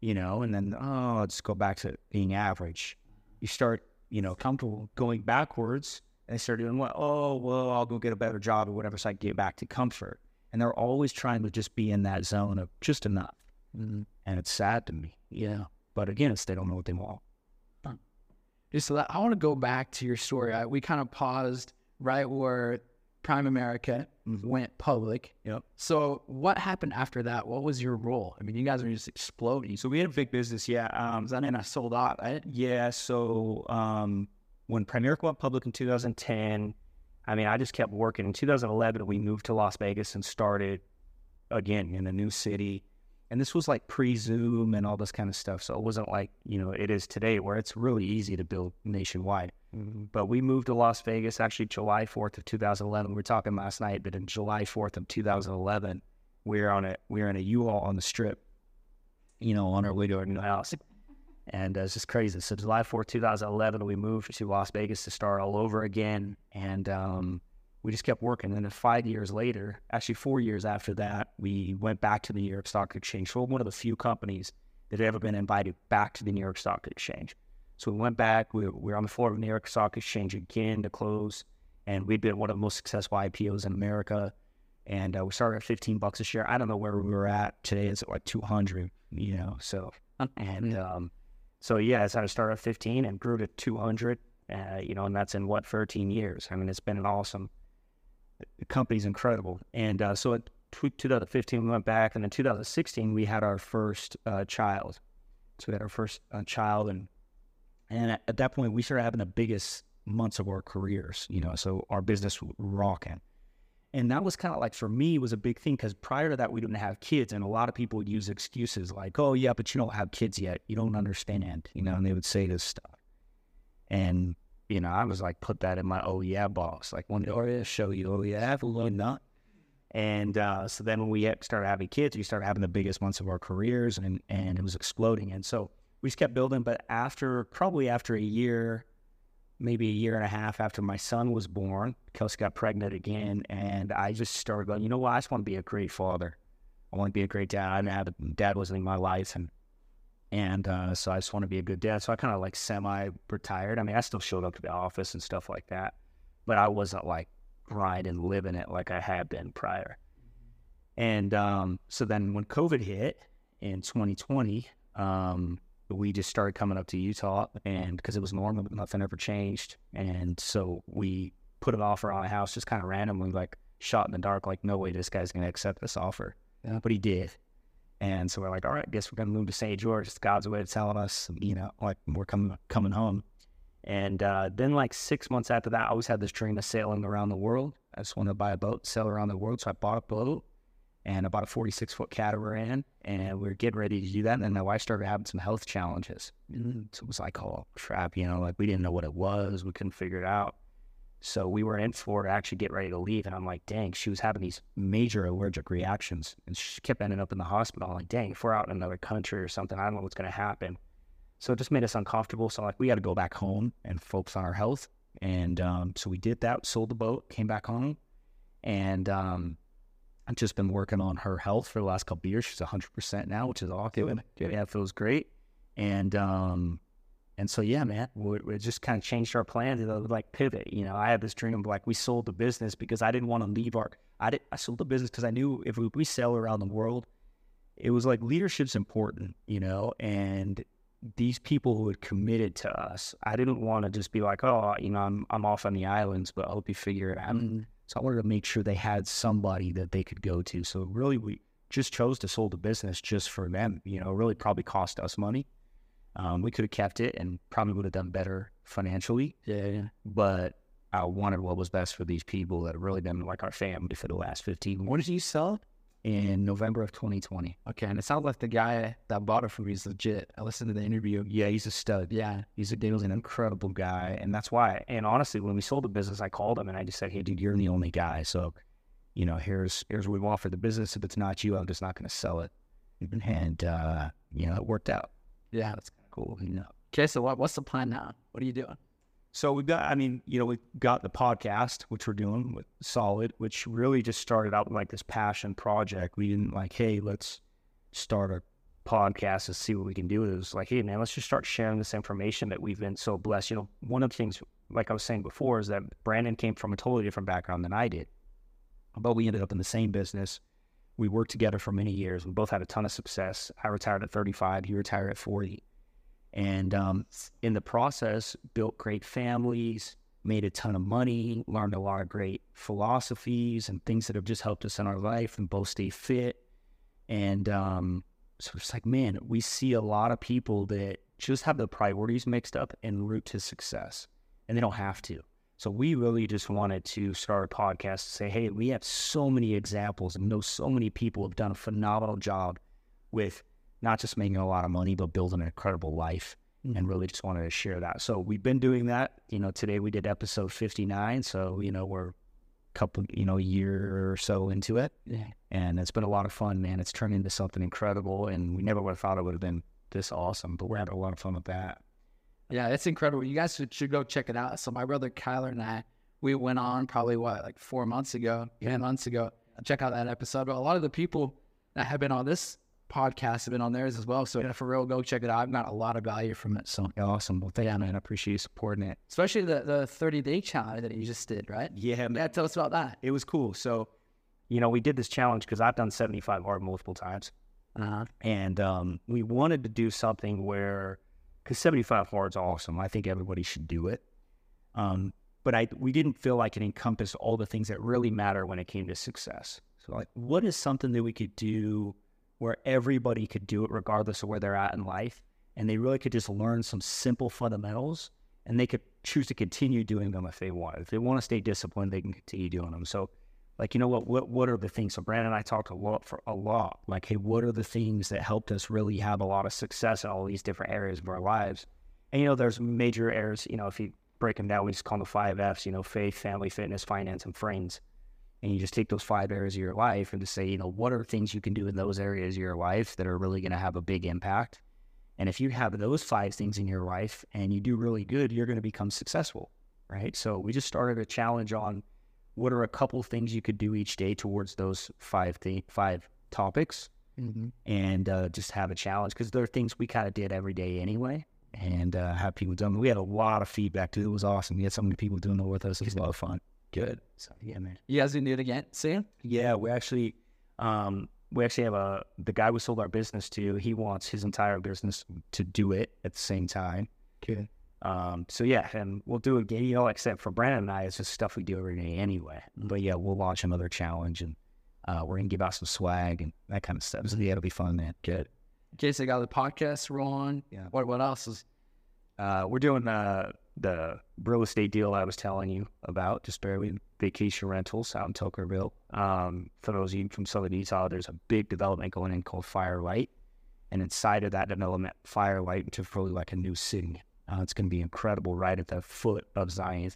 you know, and then oh, let's go back to being average. You start, you know, comfortable going backwards and start doing what? Oh, well, I'll go get a better job or whatever, so I can get back to comfort. And they're always trying to just be in that zone of just enough.
Mm-hmm.
And it's sad to me. Yeah. But again, it's they don't know what they want.
Just so that, I want to go back to your story. I, we kind of paused right where Primerica went public.
Yep.
So what happened after that? What was your role? I mean, you guys are just exploding.
So we had a big business, yeah. Um,
then I sold out, right?
Yeah, so um, when Primerica went public in 2010, I mean, I just kept working. In 2011, we moved to Las Vegas and started again in a new city. And this was like pre Zoom and all this kind of stuff. So it wasn't like, you know, it is today where it's really easy to build nationwide. But we moved to Las Vegas actually July 4th of 2011. We were talking last night, but in July 4th of 2011, we were on a we were in a U-Haul on the strip, you know, on our way to our new house. And uh, it's just crazy. So July 4th, 2011, we moved to Las Vegas to start all over again. And um, we just kept working. And then five years later, actually four years after that, we went back to the New York Stock Exchange. We're one of the few companies that had ever been invited back to the New York Stock Exchange. So we went back. We, we were on the floor of the New York Stock Exchange again to close. And we'd been one of the most successful IPOs in America. And uh, we started at 15 bucks a share. I don't know where we were at today. It's like 200, you know. So, and um, so yeah, so I started at 15 and grew to 200, uh, you know, and that's in what 13 years. I mean, it's been an awesome. The company's incredible, and uh, so in tw- 2015 we went back, and in 2016 we had our first uh, child. So we had our first uh, child, and And at, at that point, we started having the biggest months of our careers, you know, so our business was rocking. And that was kind of like for me was a big thing because prior to that we didn't have kids, and a lot of people would use excuses like, "Oh yeah, but you don't have kids yet. You don't understand," you know, and they would say this stuff. And you know, I was like, put that in my oh yeah box, like one day, oh yeah, show you, oh yeah, have a little not. And uh, so then when we started having kids, we started having the biggest months of our careers, and and it was exploding. And so we just kept building. But after probably after a year, maybe a year and a half after my son was born, Kelsey got pregnant again, and I just started going, you know what? I just want to be a great father. I want to be a great dad. I didn't have a dad wasn't in my life, and and uh, so I just want to be a good dad. So I kind of like semi retired. I mean, I still showed up to the office and stuff like that, but I wasn't like grinding, living it like I had been prior. And um, so then when COVID hit in 2020, um, we just started coming up to Utah and because it was normal, nothing ever changed. And so we put an offer on a house just kind of randomly, like shot in the dark, like, no way this guy's going to accept this offer. Yeah. But he did. And so we're like, all right, I guess we're going to move to St. George. It's God's way of telling us, you know, like we're coming coming home. And uh, then, like six months after that, I always had this dream of sailing around the world. I just wanted to buy a boat, sail around the world. So I bought a boat and about a 46 foot catamaran. And we are getting ready to do that. And then my wife started having some health challenges. And so it was like, oh, crap, you know, like we didn't know what it was. We couldn't figure it out. So we were in Florida, to actually get ready to leave. And I'm like, dang, she was having these major allergic reactions. And she kept ending up in the hospital. I'm like, dang, if we're out in another country or something, I don't know what's going to happen. So it just made us uncomfortable. So like we got to go back home and focus on our health. And um, so we did that, sold the boat, came back home. And um, I've just been working on her health for the last couple years. She's 100% now, which is awesome. Yeah, it feels great. And, um, and so, yeah, man, we, we just kind of changed our plan to like pivot. You know, I had this dream of like, we sold the business because I didn't want to leave our, I did, I sold the business because I knew if we, we sell around the world, it was like leadership's important, you know, and these people who had committed to us, I didn't want to just be like, oh, you know, I'm, I'm off on the islands, but I hope you figure it out. Mm-hmm so I wanted to make sure they had somebody that they could go to. So really, we just chose to sold the business just for them. You know, really probably cost us money. Um, we could have kept it and probably would have done better financially.
Yeah,
But I wanted what was best for these people that have really been like our family for the last 15
When did you sell
in November of 2020.
Okay, and it sounds like the guy that bought it from me is legit. I listened to the interview.
Yeah, he's a stud.
Yeah,
he's a he's an incredible guy, and that's why. And honestly, when we sold the business, I called him and I just said, "Hey, dude, you're the only guy. So, you know, here's here's what we want for the business. If it's not you, I'm just not going to sell it." And uh, you know, it worked out.
Yeah, that's cool. You know. Okay, so what, what's the plan now? What are you doing?
So we've got, I mean, you know, we got the podcast, which we're doing with Solid, which really just started out like this passion project. We didn't like, hey, let's start a podcast and see what we can do. It was like, hey, man, let's just start sharing this information that we've been so blessed. You know, one of the things, like I was saying before, is that Brandon came from a totally different background than I did, but we ended up in the same business. We worked together for many years. We both had a ton of success. I retired at 35. He retired at 40 and um, in the process built great families made a ton of money learned a lot of great philosophies and things that have just helped us in our life and both stay fit. And um, so it's like man we see a lot of people that just have the priorities mixed up en route to success and they don't have to. So we really just wanted to start a podcast to say hey we have so many examples and know so many people have done a phenomenal job with not just making a lot of money, but building an incredible life. Mm-hmm. And really just wanted to share that. So we've been doing that. You know, today we did episode 59. So, you know, we're a couple, you know, a year or so into it.
Yeah.
And it's been a lot of fun, man. It's turned into something incredible. And we never would have thought it would have been this awesome, but we're having a lot of fun with that.
Yeah, it's incredible. You guys should, should go check it out. So my brother Kyler and I, we went on probably what, like four months ago, yeah. months ago. Check out that episode. But a lot of the people that have been on this podcasts have been on theirs as well. So yeah, for real, go check it out. I've got a lot of value from it. So
awesome. Well, thank you, man. I appreciate you supporting it.
Especially the, the 30 day challenge that you just did, right?
Yeah.
Yeah. Tell us about that.
It was cool. So, you know, we did this challenge because I've done 75 hard multiple times.
Uh-huh.
And um, we wanted to do something where, because 75 hard is awesome. I think everybody should do it. Um, but I we didn't feel like it encompassed all the things that really matter when it came to success. So, like, what is something that we could do where everybody could do it regardless of where they're at in life and they really could just learn some simple fundamentals and they could choose to continue doing them if they want. If they want to stay disciplined, they can continue doing them. So, like, you know what? What what are the things? So, Brandon and I talked a lot for a lot. Like, hey, what are the things that helped us really have a lot of success in all these different areas of our lives? And you know, there's major areas. You know, if you break them down, we just call them the five F's. You know, faith, family, fitness, finance, and friends. And you just take those five areas of your life and to say, you know, what are things you can do in those areas of your life that are really going to have a big impact? And if you have those five things in your life and you do really good, you're going to become successful, right? So we just started a challenge on what are a couple things you could do each day towards those five th- five topics, mm-hmm. and uh, just have a challenge because there are things we kind of did every day anyway, and uh, have people done. We had a lot of feedback too. It was awesome. We had so many people doing it with us. It was a lot of fun.
Good.
So yeah, man.
You guys gonna do it again soon?
Yeah, we actually. Um, we actually have a the guy we sold our business to. He wants his entire business to do it at the same time.
Okay.
Um, so yeah, and we'll do it again. You know, except for Brandon and I, it's just stuff we do every day anyway. But yeah, we'll launch another challenge, and uh, we're gonna give out some swag and that kind of stuff. So yeah, it'll be fun, man. Good.
Okay, so I got the podcast rolling. Yeah. What what else is?
Uh, we're doing uh, the real estate deal I was telling you about, just barely vacation rentals out in Toquerville. Um, for those of you from Southern Utah, there's a big development going in called Firelight. And inside of that development, Firelight, which is really like a new city. Uh, it's going to be incredible right at the foot of Zion.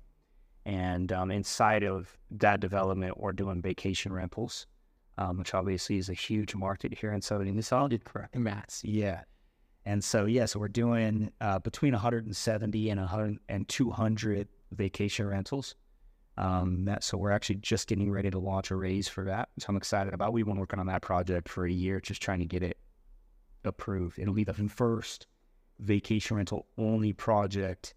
And um, inside of that development, we're doing vacation rentals, um, which obviously is a huge market here in Southern Utah.
Correct. Mass.
Yeah. And so, yeah, so we're doing uh, between 170 and 100 and 200 vacation rentals. Um, that, so we're actually just getting ready to launch a raise for that. So I'm excited about. We've been working on that project for a year, just trying to get it approved. It'll be the first vacation rental only project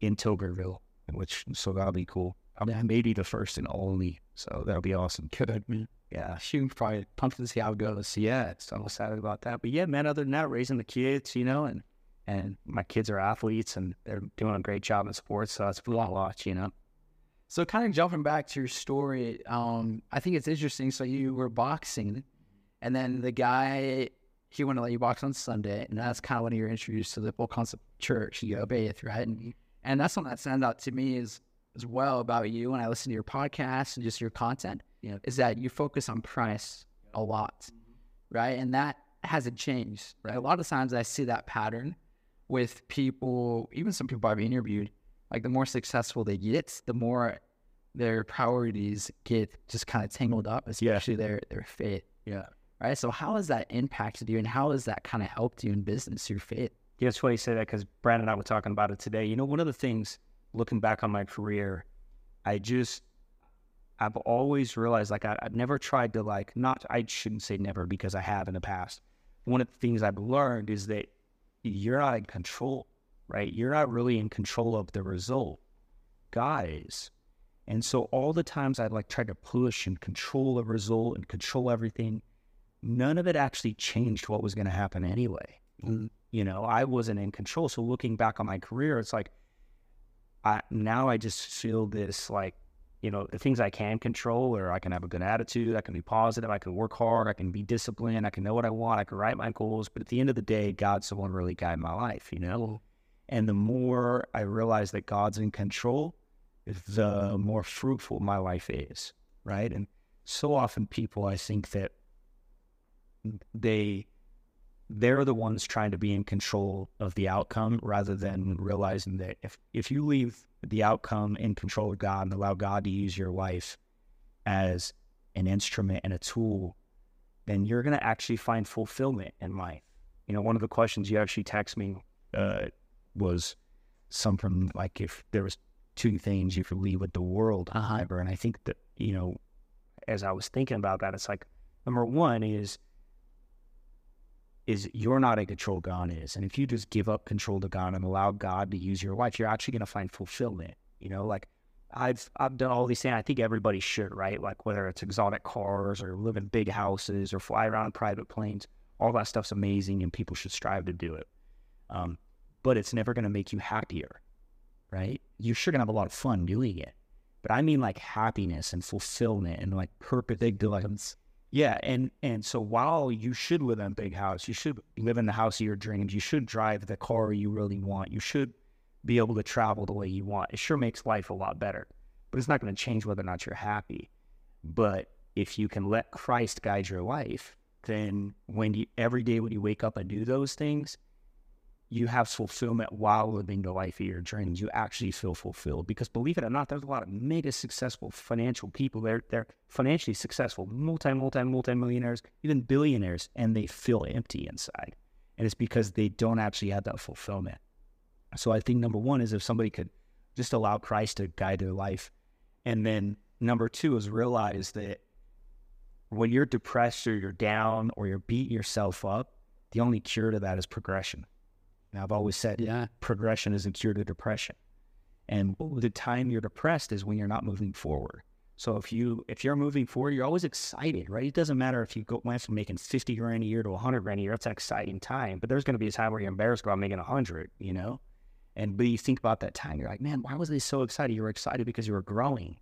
in Toquerville, which so that'll be cool. I mean, maybe the first and only. So that'll be awesome.
Good.
Yeah.
Shoot, probably pumped to see how it goes.
Yeah, so I'm excited about that. But yeah, man, other than that, raising the kids, you know, and and my kids are athletes and they're doing a great job in sports. So it's a to watch, you know.
So kind of jumping back to your story, um, I think it's interesting. So you were boxing, and then the guy he wanted to let you box on Sunday, and that's kind of when you were introduced to the full concept church, you obey it, right? And, and that's something that stands out to me is as well about you when I listen to your podcast and just your content yeah. is that you focus on price a lot, right? And that hasn't changed. Right? A lot of times I see that pattern with people, even some people I've interviewed. Like the more successful they get, the more their priorities get just kind of tangled up, especially yeah. their their faith.
Yeah.
Right. So how has that impacted you, and how has that kind of helped you in business, your faith?
Yeah, it's funny you say that because Brandon and I were talking about it today. You know, one of the things looking back on my career, I just I've always realized like I, have never tried to like not I shouldn't say never because I have in the past. One of the things I've learned is that you're not in control, right? You're not really in control of the result. guys. And so all the times I'd like tried to push and control the result and control everything, none of it actually changed what was going to happen anyway. Mm-hmm. You know, I wasn't in control. So looking back on my career, it's like I now I just feel this like you know, the things I can control, or I can have a good attitude, I can be positive, I can work hard, I can be disciplined, I can know what I want, I can write my goals. But at the end of the day, God's the one really guide my life, you know? Mm-hmm. And the more I realize that God's in control, the more fruitful my life is, right? And so often people, I think that they they're the ones trying to be in control of the outcome rather than realizing that if if you leave the outcome in control of God and allow God to use your life as an instrument and a tool, then you're going to actually find fulfillment in life. You know, one of the questions you actually text me uh, was some from like if there was two things you could leave with the world uh-huh. And I think that, you know, as I was thinking about that, it's like, number one is is you're not in control, God is. And if you just give up control to God and allow God to use your life, you're actually going to find fulfillment. You know, like I've I've done all these things. I think everybody should, right? Like whether it's exotic cars or live in big houses or fly around private planes, all that stuff's amazing, and people should strive to do it. Um, but it's never going to make you happier, right? You're sure going to have a lot of fun doing it, but I mean like happiness and fulfillment and like. Big delights Yeah, and and so while you should live in a big house, you should live in the house of your dreams. You should drive the car you really want. You should be able to travel the way you want. It sure makes life a lot better, but it's not going to change whether or not you're happy. But if you can let Christ guide your life, then when you every day when you wake up and do those things, you have fulfillment while living the life of your dreams. You actually feel fulfilled because believe it or not, there's a lot of mega successful financial people. They're they're financially successful, multi, multi, multi millionaires, even billionaires, and they feel empty inside. And it's because they don't actually have that fulfillment. So I think number one is if somebody could just allow Christ to guide their life. And then number two is realize that when you're depressed or you're down or you're beating yourself up, the only cure to that is progression. And I've always said,
Yeah.
progression is a cure to depression. And the time you're depressed is when you're not moving forward. So if you if you're moving forward, you're always excited, right? It doesn't matter if you go went from making fifty grand a year to hundred grand a year. That's an exciting time. But there's going to be a time where you're embarrassed about making hundred, you know. And but you think about that time, you're like, man, why was I so excited? You were excited because you were growing.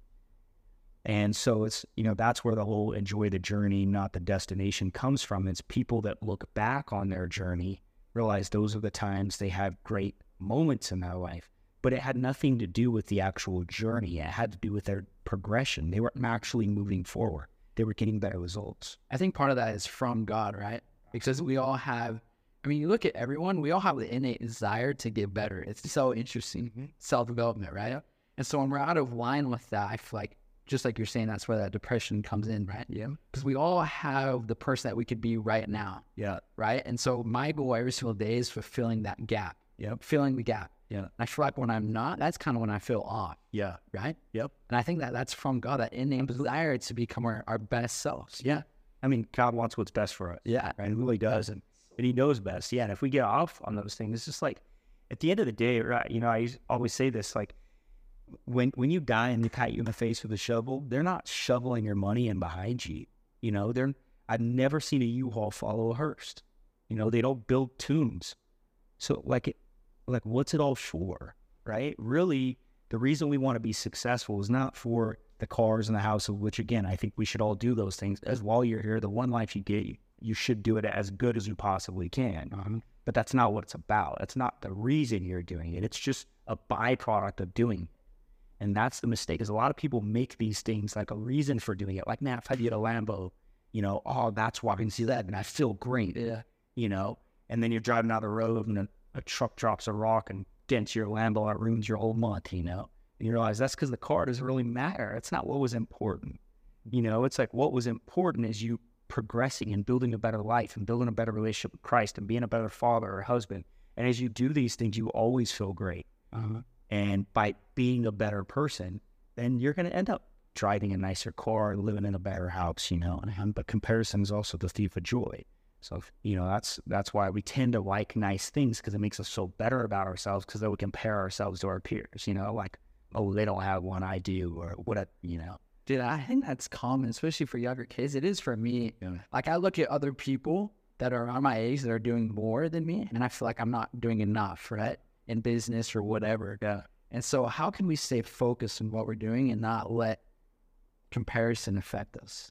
And so it's you know that's where the whole enjoy the journey, not the destination, comes from. It's people that look back on their journey realize those are the times they had great moments in their life but it had nothing to do with the actual journey. It had to do with their progression. They weren't actually moving forward. They were getting better results.
I think part of that is from God, right? Because we all have, I mean, you look at everyone, we all have the innate desire to get better. It's so interesting, mm-hmm. self development, right? And so when we're out of line with that, I feel like, just like you're saying, that's where that depression comes in, right?
Yeah.
Because we all have the person that we could be right now,
Yeah.
right? And so my goal every single day is fulfilling that gap,
Yep.
filling the gap.
Yeah.
And I feel like when I'm not, that's kind of when I feel off,
Yeah.
right?
Yep.
And I think that that's from God, that innate desire to become our, our best selves.
Yeah. I mean, God wants what's best for us.
Yeah.
Right. He really does. And, and he knows best. Yeah. And if we get off on those things, it's just like at the end of the day, right? You know, I always say this like when when you die and they pat you in the face with a shovel, they're not shoveling your money in behind you. You know, they're I've never seen a U-Haul follow a hearse. You know, they don't build tombs. So like it like what's it all for? Right? Really, the reason we want to be successful is not for the cars and the house, which again, I think we should all do those things. As while you're here, the one life you get, you, you should do it as good as you possibly can. Uh-huh. But that's not what it's about. That's not the reason you're doing it. It's just a byproduct of doing it. And that's the mistake. Is a lot of people make these things like a reason for doing it. Like, man, if I get a Lambo, you know, oh, that's why I can see that, and I feel great.
Yeah.
You know, and then you're driving down the road, and a, a truck drops a rock and dents your Lambo, it ruins your whole month. You know, and you realize that's because the car doesn't really matter. It's not what was important. You know, it's like what was important is you progressing and building a better life and building a better relationship with Christ and being a better father or husband. And as you do these things, you always feel great.
Uh-huh.
And by being a better person, then you're going to end up driving a nicer car, living in a better house, you know. And, but comparison is also the thief of joy. So you know that's that's why we tend to like nice things because it makes us feel better about ourselves because then we compare ourselves to our peers. You know, like oh they don't have one, I do, or what a, you know.
Dude, I think that's common, especially for younger kids. It is for me.
Yeah.
Like I look at other people that are on my age that are doing more than me, and I feel like I'm not doing enough, right? In business or whatever.
Yeah.
And so how can we stay focused on what we're doing and not let comparison affect us?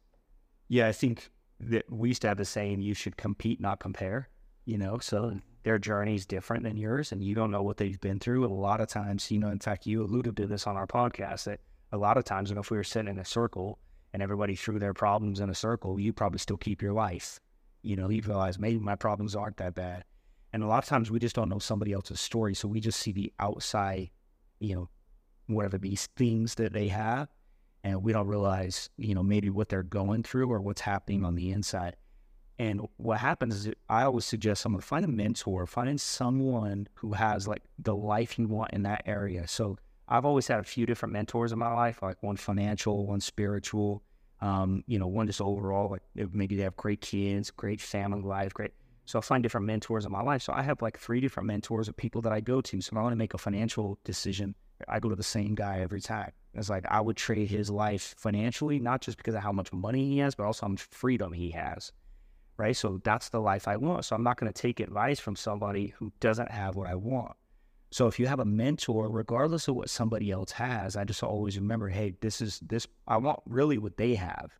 Yeah, I think that we used to have the saying, you should compete, not compare, you know, so their journey is different than yours and you don't know what they've been through. A lot of times, you know, in fact, you alluded to this on our podcast that a lot of times, you know, if we were sitting in a circle and everybody threw their problems in a circle, you probably still keep your life. You know, you realize maybe my problems aren't that bad. And a lot of times we just don't know somebody else's story. So we just see the outside, you know, whatever these things that they have and we don't realize, you know, maybe what they're going through or what's happening on the inside. And what happens is, I always suggest someone find a mentor, find someone who has like the life you want in that area. So I've always had a few different mentors in my life, like one financial, one spiritual, um, you know, one just overall, like maybe they have great kids, great family life, great. So I find different mentors in my life. So I have like three different mentors of people that I go to. So if I want to make a financial decision, I go to the same guy every time. It's like I would trade his life financially, not just because of how much money he has, but also how much freedom he has. Right. So that's the life I want. So I'm not going to take advice from somebody who doesn't have what I want. So if you have a mentor, regardless of what somebody else has, I just always remember, hey, this is this I want really what they have.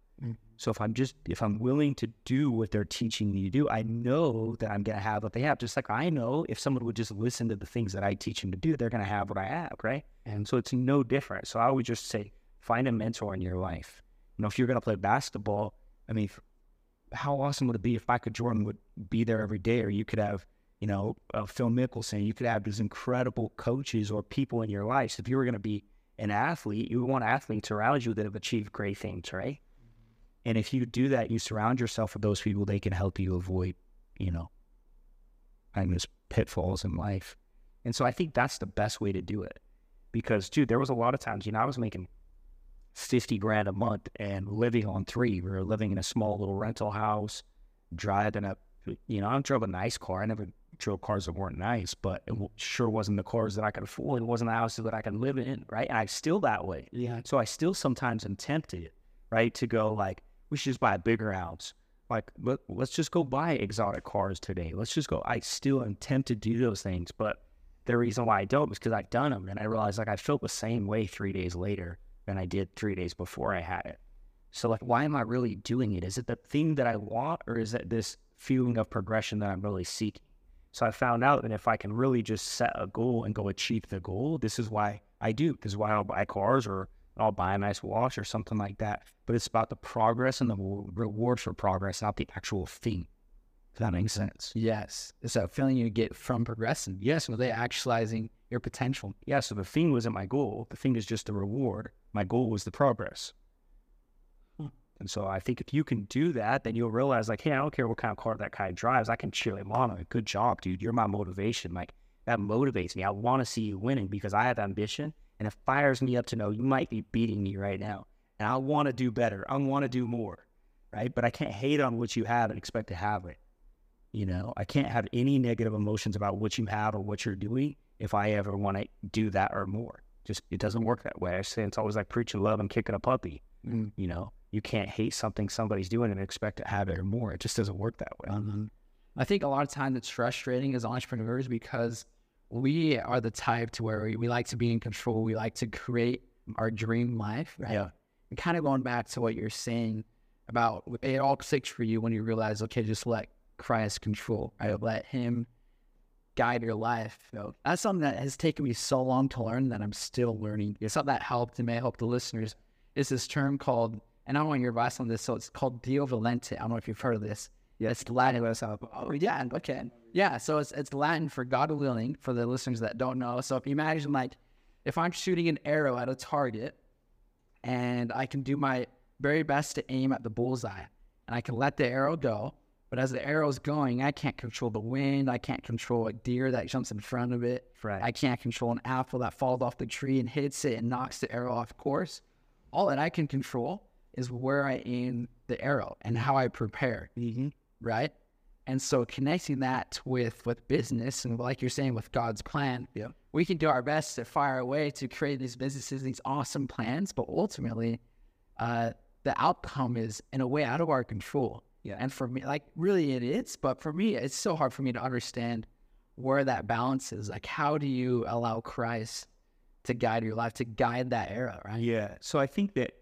So if I'm just if I'm willing to do what they're teaching me to do, I know that I'm gonna have what they have. Just like I know if someone would just listen to the things that I teach them to do, they're gonna have what I have, right? And so it's no different. So I would just say find a mentor in your life. You know, if you're gonna play basketball, I mean, how awesome would it be if Michael Jordan would be there every day, or you could have, you know, uh, Phil Mickelson, you could have these incredible coaches or people in your life. So if you were gonna be an athlete, you want athletes around you that have achieved great things, right? And if you do that, you surround yourself with those people, they can help you avoid, you know, I guess pitfalls in life. And so I think that's the best way to do it. Because, dude, there was a lot of times, you know, I was making 50 grand a month and living on three. We were living in a small little rental house, driving a, you know, I don't drove a nice car. I never drove cars that weren't nice, but it sure wasn't the cars that I could afford. It wasn't the houses that I could live in, right? And I'm still that way.
Yeah.
So I still sometimes am tempted, right, to go like, we should just buy a bigger house. Like, let, let's just go buy exotic cars today. Let's just go. I still am tempted to do those things, but the reason why I don't is because I've done them and I realized like I felt the same way three days later than I did three days before I had it. So, like, why am I really doing it? Is it the thing that I want or is it this feeling of progression that I'm really seeking? So I found out that if I can really just set a goal and go achieve the goal, this is why I do. This is why I'll buy cars or I'll buy a nice watch or something like that. But it's about the progress and the reward for progress, not the actual thing. If that makes sense.
Yes. It's that feeling you get from progressing. Yes, were they actualizing your potential?
Yeah. So the thing wasn't my goal. The thing is just the reward. My goal was the progress.
Hmm.
And so I think if you can do that, then you'll realize, like, hey, I don't care what kind of car that guy drives. I can cheer him on. Good job, dude. You're my motivation. Like, that motivates me. I want to see you winning because I have ambition and it fires me up to know you might be beating me right now. And I want to do better. I want to do more. Right. But I can't hate on what you have and expect to have it. You know, I can't have any negative emotions about what you have or what you're doing if I ever want to do that or more. Just it doesn't work that way. I say it's always like preaching love and kicking a puppy.
Mm.
You know, you can't hate something somebody's doing and expect to have it or more. It just doesn't work that way.
Um, I think a lot of times it's frustrating as entrepreneurs because we are the type to where we, we like to be in control. We like to create our dream life. Right?
Yeah.
And kind of going back to what you're saying about it all clicks for you when you realize, okay, just let Christ control. Right? Let Him guide your life. So that's something that has taken me so long to learn that I'm still learning. It's something that helped and may help the listeners. Is this term called, and I want your advice on this. So it's called Deo Volente. I don't know if you've heard of this. Yeah, it's Latin. Oh, yeah, okay. Yeah, so it's it's Latin for God willing for the listeners that don't know. So if you imagine like if I'm shooting an arrow at a target and I can do my very best to aim at the bullseye and I can let the arrow go, but as the arrow's going, I can't control the wind. I can't control a deer that jumps in front of it.
Right.
I can't control an apple that falls off the tree and hits it and knocks the arrow off course. All that I can control is where I aim the arrow and how I prepare.
Mm-hmm.
Right. And so connecting that with with business and like you're saying with God's plan,
Yeah.
we can do our best to fire away to create these businesses, these awesome plans, but ultimately, uh, the outcome is in a way out of our control.
Yeah.
And for me, like really it is, but for me, it's so hard for me to understand where that balance is. Like, how do you allow Christ to guide your life, to guide that arrow, right?
Yeah. So I think that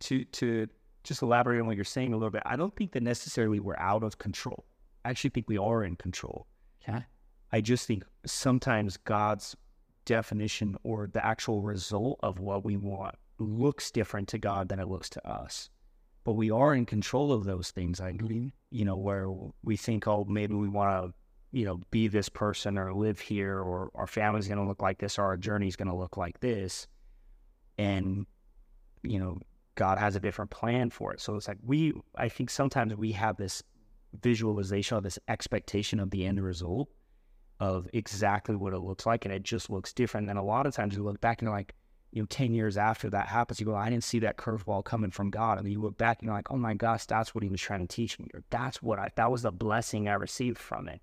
to to just elaborate on what you're saying a little bit, I don't think that necessarily we're out of control. I actually think we are in control.
Okay.
I just think sometimes God's definition or the actual result of what we want looks different to God than it looks to us. But we are in control of those things. I mm-hmm. you know, where we think, oh, maybe we want to, you know, be this person or live here or our family's going to look like this or our journey's going to look like this. And, you know, God has a different plan for it. So it's like we, I think sometimes we have this visualization of this expectation of the end result of exactly what it looks like. And it just looks different. And a lot of times you look back and you're like, you know, 10 years after that happens, you go, I didn't see that curveball coming from God. And you look back and you're like, oh my gosh, that's what he was trying to teach me. Or that's what I, that was the blessing I received from it.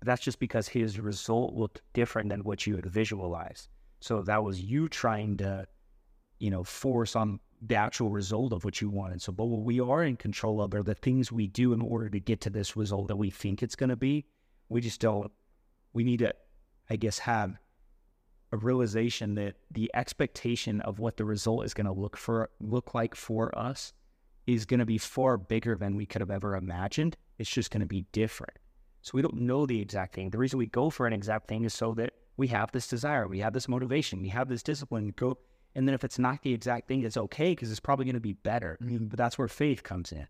But that's just because his result looked different than what you had visualized. So that was you trying to, you know, force on the actual result of what you wanted. So, but what we are in control of are the things we do in order to get to this result that we think it's going to be. We just don't, we need to, I guess, have a realization that the expectation of what the result is going to look for look like for us is going to be far bigger than we could have ever imagined. It's just going to be different. So we don't know the exact thing. The reason we go for an exact thing is so that we have this desire, we have this motivation, we have this discipline. To go, and then if it's not the exact thing, it's okay because it's probably going to be better.
Mm-hmm.
But that's where faith comes in.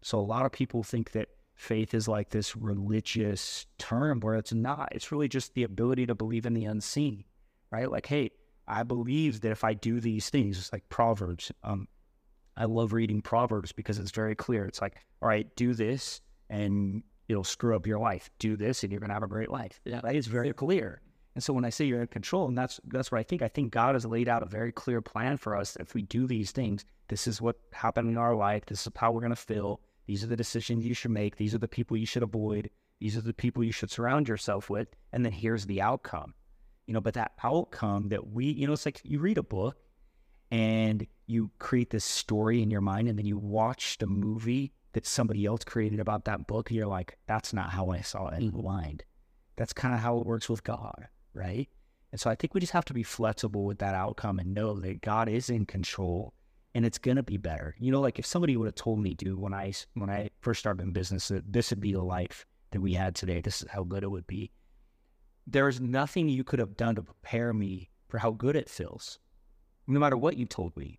So a lot of people think that faith is like this religious term where it's not. It's really just the ability to believe in the unseen, right? Like, hey, I believe that if I do these things, it's like Proverbs. Um, I love reading Proverbs because it's very clear. It's like, all right, do this and it'll screw up your life. Do this and you're gonna have a great life.
Yeah.
Right? It's very clear. And so when I say you're in control, and that's that's what I think. I think God has laid out a very clear plan for us. If we do these things, this is what happened in our life. This is how we're gonna feel. These are the decisions you should make. These are the people you should avoid. These are the people you should surround yourself with. And then here's the outcome. You know, but that outcome that we, you know, it's like you read a book and you create this story in your mind and then you watch the movie that somebody else created about that book and you're like that's not how i saw it in
Mhm.
mind that's kind of how it works with god right and so i think we just have to be flexible with that outcome and know that god is in control and it's going to be better you know like if somebody would have told me dude when i when i first started in business that this would be the life that we had today this is how good it would be there's nothing you could have done to prepare me for how good it feels no matter what you told me.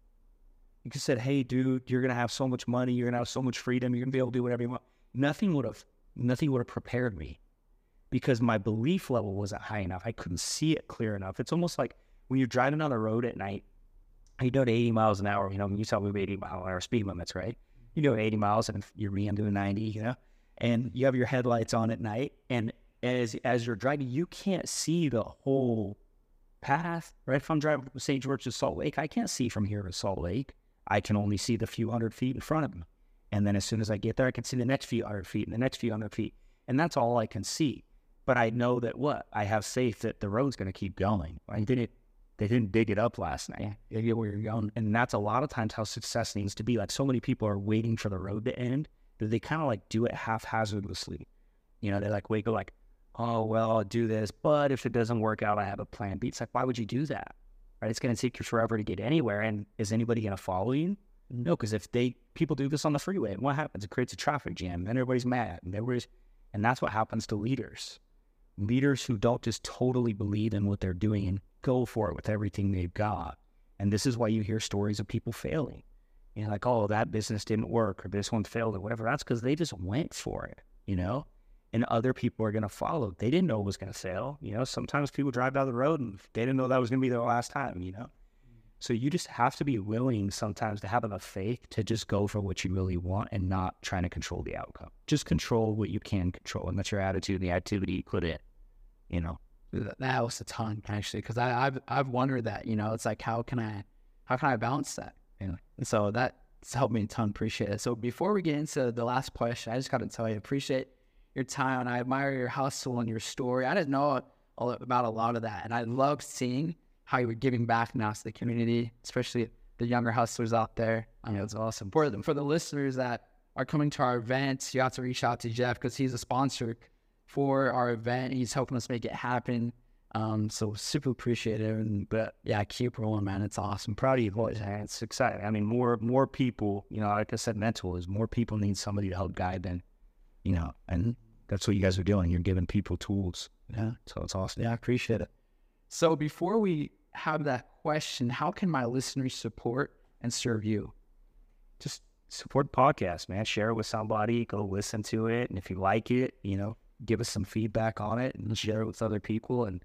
You could said, hey, dude, you're going to have so much money. You're going to have so much freedom. You're going to be able to do whatever you want. Nothing would have, nothing would have prepared me because my belief level wasn't high enough. I couldn't see it clear enough. It's almost like when you're driving on the road at night, you go to 80 miles an hour. You know, you tell me 80 mile an hour speed limits, right? You go 80 miles and you're me, doing 90, you know, and you have your headlights on at night. And as, as you're driving, you can't see the whole path, right? If I'm driving from St. George to Salt Lake, I can't see from here to Salt Lake. I can only see the few hundred feet in front of me. And then as soon as I get there, I can see the next few hundred feet and the next few hundred feet. And that's all I can see. But I know that what? I have faith that the road's going to keep going. I didn't, they didn't dig it up last night. They get where you're going. And that's a lot of times how success needs to be. Like so many people are waiting for the road to end that they kind of like do it haphazardly. You know, they like wake up like, oh, well, I'll do this, but if it doesn't work out, I have a plan B. It's like, why would you do that? Right? It's going to take you forever to get anywhere. And is anybody going to follow you? Mm-hmm. No, because if they people do this on the freeway, and what happens? It creates a traffic jam, and everybody's mad, and everybody's, and that's what happens to leaders. Leaders who don't just totally believe in what they're doing and go for it with everything they've got. And this is why you hear stories of people failing. You know, like, oh, that business didn't work, or this one failed, or whatever. That's because they just went for it. You know, and other people are going to follow. They didn't know it was going to fail. You know, sometimes people drive down the road and they didn't know that was going to be their last time, you know? So you just have to be willing sometimes to have enough faith to just go for what you really want and not trying to control the outcome. Just control what you can control. And that's your attitude, and the activity you put in, you know?
That was a ton actually, because I've I've wondered that. You know, it's like how can I how can I balance that? You know, and so that's helped me a ton. Appreciate it. So before we get into the last question, I just got to tell you, appreciate your time and I admire your hustle and your story. I didn't know about a lot of that, and I love seeing how you were giving back now to the community, especially the younger hustlers out there. I mean, it's awesome. For the, for the listeners that are coming to our events, you have to reach out to Jeff because he's a sponsor for our event. He's helping us make it happen. Um, so super appreciative. And but yeah, keep rolling, man. It's awesome.
Proud of you boys. It's exciting. I mean, more more people, you know, like I said, mental is more people need somebody to help guide them, you know, and that's what you guys are doing. You're giving people tools.
Yeah.
So it's awesome.
Yeah, I appreciate it. So before we have that question, how can my listeners support and serve you?
just support the podcast, man. Share it with somebody. Go listen to it, and if you like it, you know, give us some feedback on it and share it with other people. And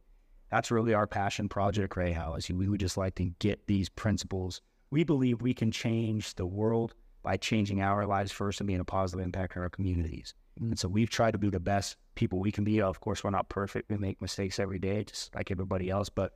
that's really our passion project, Ray House. We would just like to get these principles. We believe we can change the world by changing our lives first and being a positive impact on our communities. And so we've tried to be the best people we can be. Of course, we're not perfect. We make mistakes every day, just like everybody else. But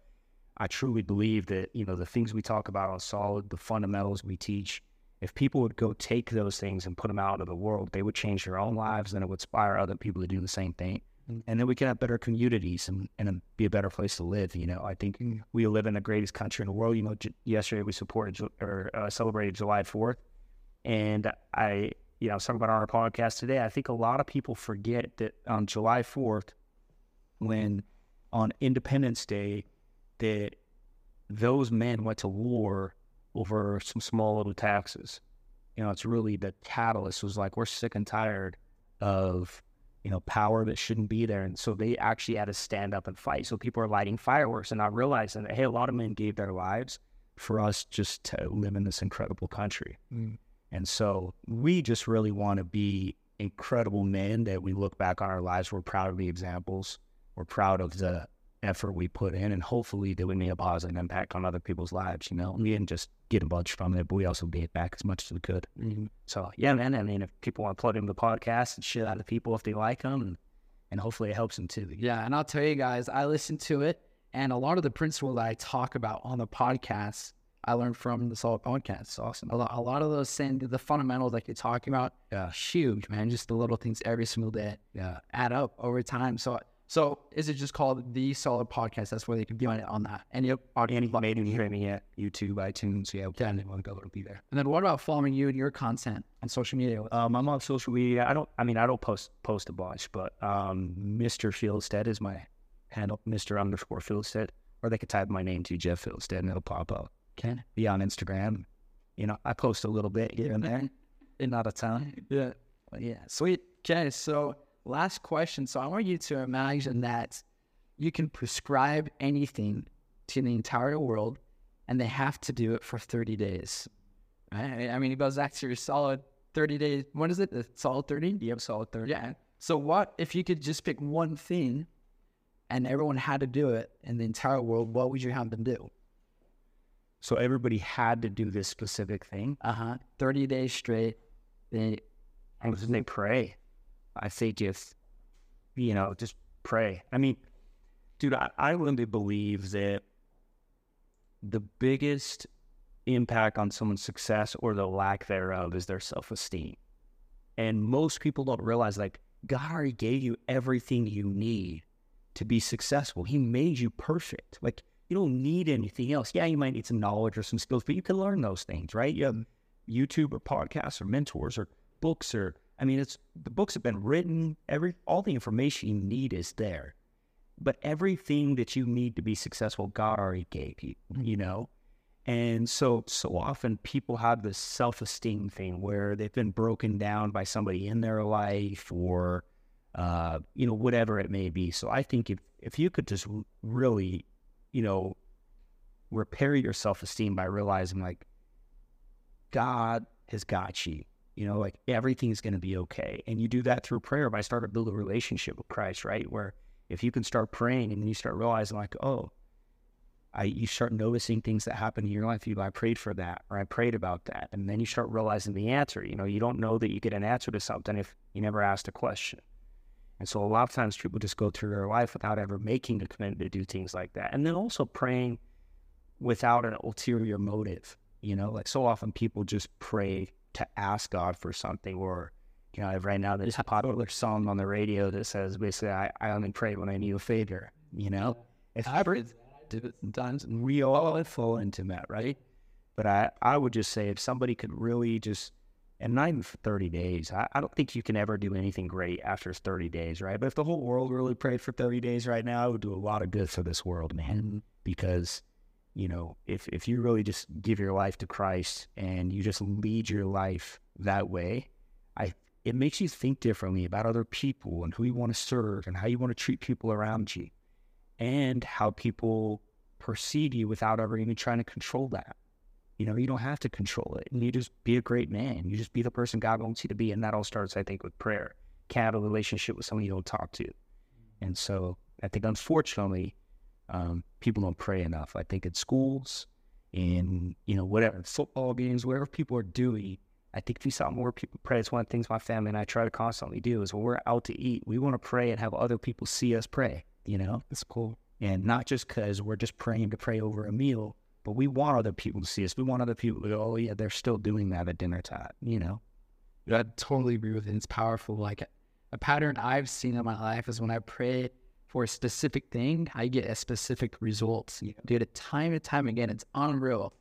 I truly believe that, you know, the things we talk about are solid, the fundamentals we teach, if people would go take those things and put them out into the world, they would change their own lives and it would inspire other people to do the same thing.
Mm.
And then we can have better communities and, and be a better place to live. You know, I think we live in the greatest country in the world. You know, j- yesterday we supported or uh, celebrated July 4th. And I, you know, I was talking about on our podcast today. I think a lot of people forget that on July 4th, when on Independence Day, that those men went to war over some small little taxes. You know, it's really the catalyst was like, we're sick and tired of, you know, power that shouldn't be there. And so they actually had to stand up and fight. So people are lighting fireworks and not realizing that, hey, a lot of men gave their lives for us just to live in this incredible country.
Mm.
And so we just really want to be incredible men that we look back on our lives. We're proud of the examples. We're proud of the effort we put in, and hopefully that we made a positive impact on other people's lives. You know, we didn't just get a bunch from it, but we also gave back as much as we could.
Mhm.
So yeah, man. I mean, if people want to plug into the podcast and shit out of people if they like them, and, and hopefully it helps them too.
Yeah, and I'll tell you guys, I listened to it, and a lot of the principles that I talk about on the podcast, I learned from the Solid Podcast. It's awesome. A lot, a lot of those saying the fundamentals like you're talking about,
Yeah.
huge, man. Just the little things every single day
Yeah.
add up over time. So, so is it just called the Solid Podcast? That's where they can find it on that. And you
made hear me at YouTube, iTunes. Yeah,
Yeah.
to go, it'll be there.
And then what about following you and your content on social media?
Um, I'm on social media. I don't. I mean, I don't post post a bunch, but um, Mr. Fieldstad is my handle. Mr. Underscore Fieldstad, or they could type my name to Jeff Fieldstad, and it'll pop up.
Can
Be on Instagram. You know, I post a little bit here and there, and not a ton.
Yeah. Well, yeah. Sweet. Okay. So, last question. So, I want you to imagine that you can prescribe anything to the entire world and they have to do it for 30 days. Right? I mean, it goes back to your solid 30 days. What is it? The solid 30?
Yep, solid 30.
Yeah. So, what if you could just pick one thing and everyone had to do it in the entire world? What would you have them do?
So everybody had to do this specific thing.
Uh huh. 30 days straight. They,
And they pray. I think if, you know, just pray. I mean, dude, I, I really believe that the biggest impact on someone's success or the lack thereof is their self esteem. And most people don't realize, like, God already gave you everything you need to be successful. He made you perfect. Like, you don't need anything else. Yeah, you might need some knowledge or some skills, but you can learn those things, right? You have YouTube or podcasts or mentors or books or I mean it's the books have been written, every all the information you need is there. But everything that you need to be successful, God already gave you, you know? And so so often people have this self-esteem thing where they've been broken down by somebody in their life or uh, you know, whatever it may be. So I think if if you could just really, you know, repair your self-esteem by realizing like God has got you. You know, like everything's going to be okay. And you do that through prayer by starting to build a relationship with Christ, right? Where if you can start praying and then you start realizing, like, oh, I you start noticing things that happen in your life. You, I prayed for that, or I prayed about that, and then you start realizing the answer. You know, you don't know that you get an answer to something if you never asked a question. And so a lot of times people just go through their life without ever making a commitment to do things like that, and then also praying without an ulterior motive. You know, like so often people just pray to ask God for something, or you know, right now there's a popular song on the radio that says basically, "I, I only pray when I need a favor." You know, if
I've heard that. Do it sometimes.
and we all fall into that, right? But I, I would just say if somebody could really just, and not even 30 days, I, I don't think you can ever do anything great after 30 days, right? But if the whole world really prayed for 30 days right now, it would do a lot of good for this world, man. Mm-hmm. Because, you know, if, if you really just give your life to Christ and you just lead your life that way, I it makes you think differently about other people and who you want to serve and how you want to treat people around you and how people perceive you without ever even trying to control that. You know, you don't have to control it. And You just be a great man. You just be the person God wants you to be. And that all starts, I think, with prayer. Can't have a relationship with someone you don't talk to. And so I think, unfortunately, um, people don't pray enough. I think in schools, in, you know, whatever, football games, wherever people are doing, I think if you saw more people pray, it's one of the things my family and I try to constantly do is when we're out to eat, we want to pray and have other people see us pray, you know?
It's cool.
And not just because we're just praying to pray over a meal, but we want other people to see us. We want other people to go, oh, yeah, they're still doing that at dinner time, you know?
I totally agree with it. It's powerful. Like a pattern I've seen in my life is when I pray for a specific thing, I get a specific result. You do it time and time again. It's unreal.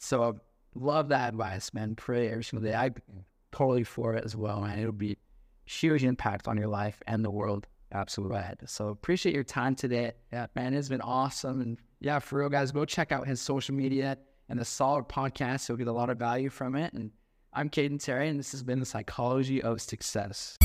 So I love that advice, man. Pray every single day. I totally for it as well, man. It'll be huge impact on your life and the world.
Absolutely.
Right. So appreciate your time today. Yeah, man, it's been awesome. And yeah, for real, guys, go check out his social media and the Solid podcast. You'll get a lot of value from it. And I'm Kaden Terry, and this has been the Psychology of Success.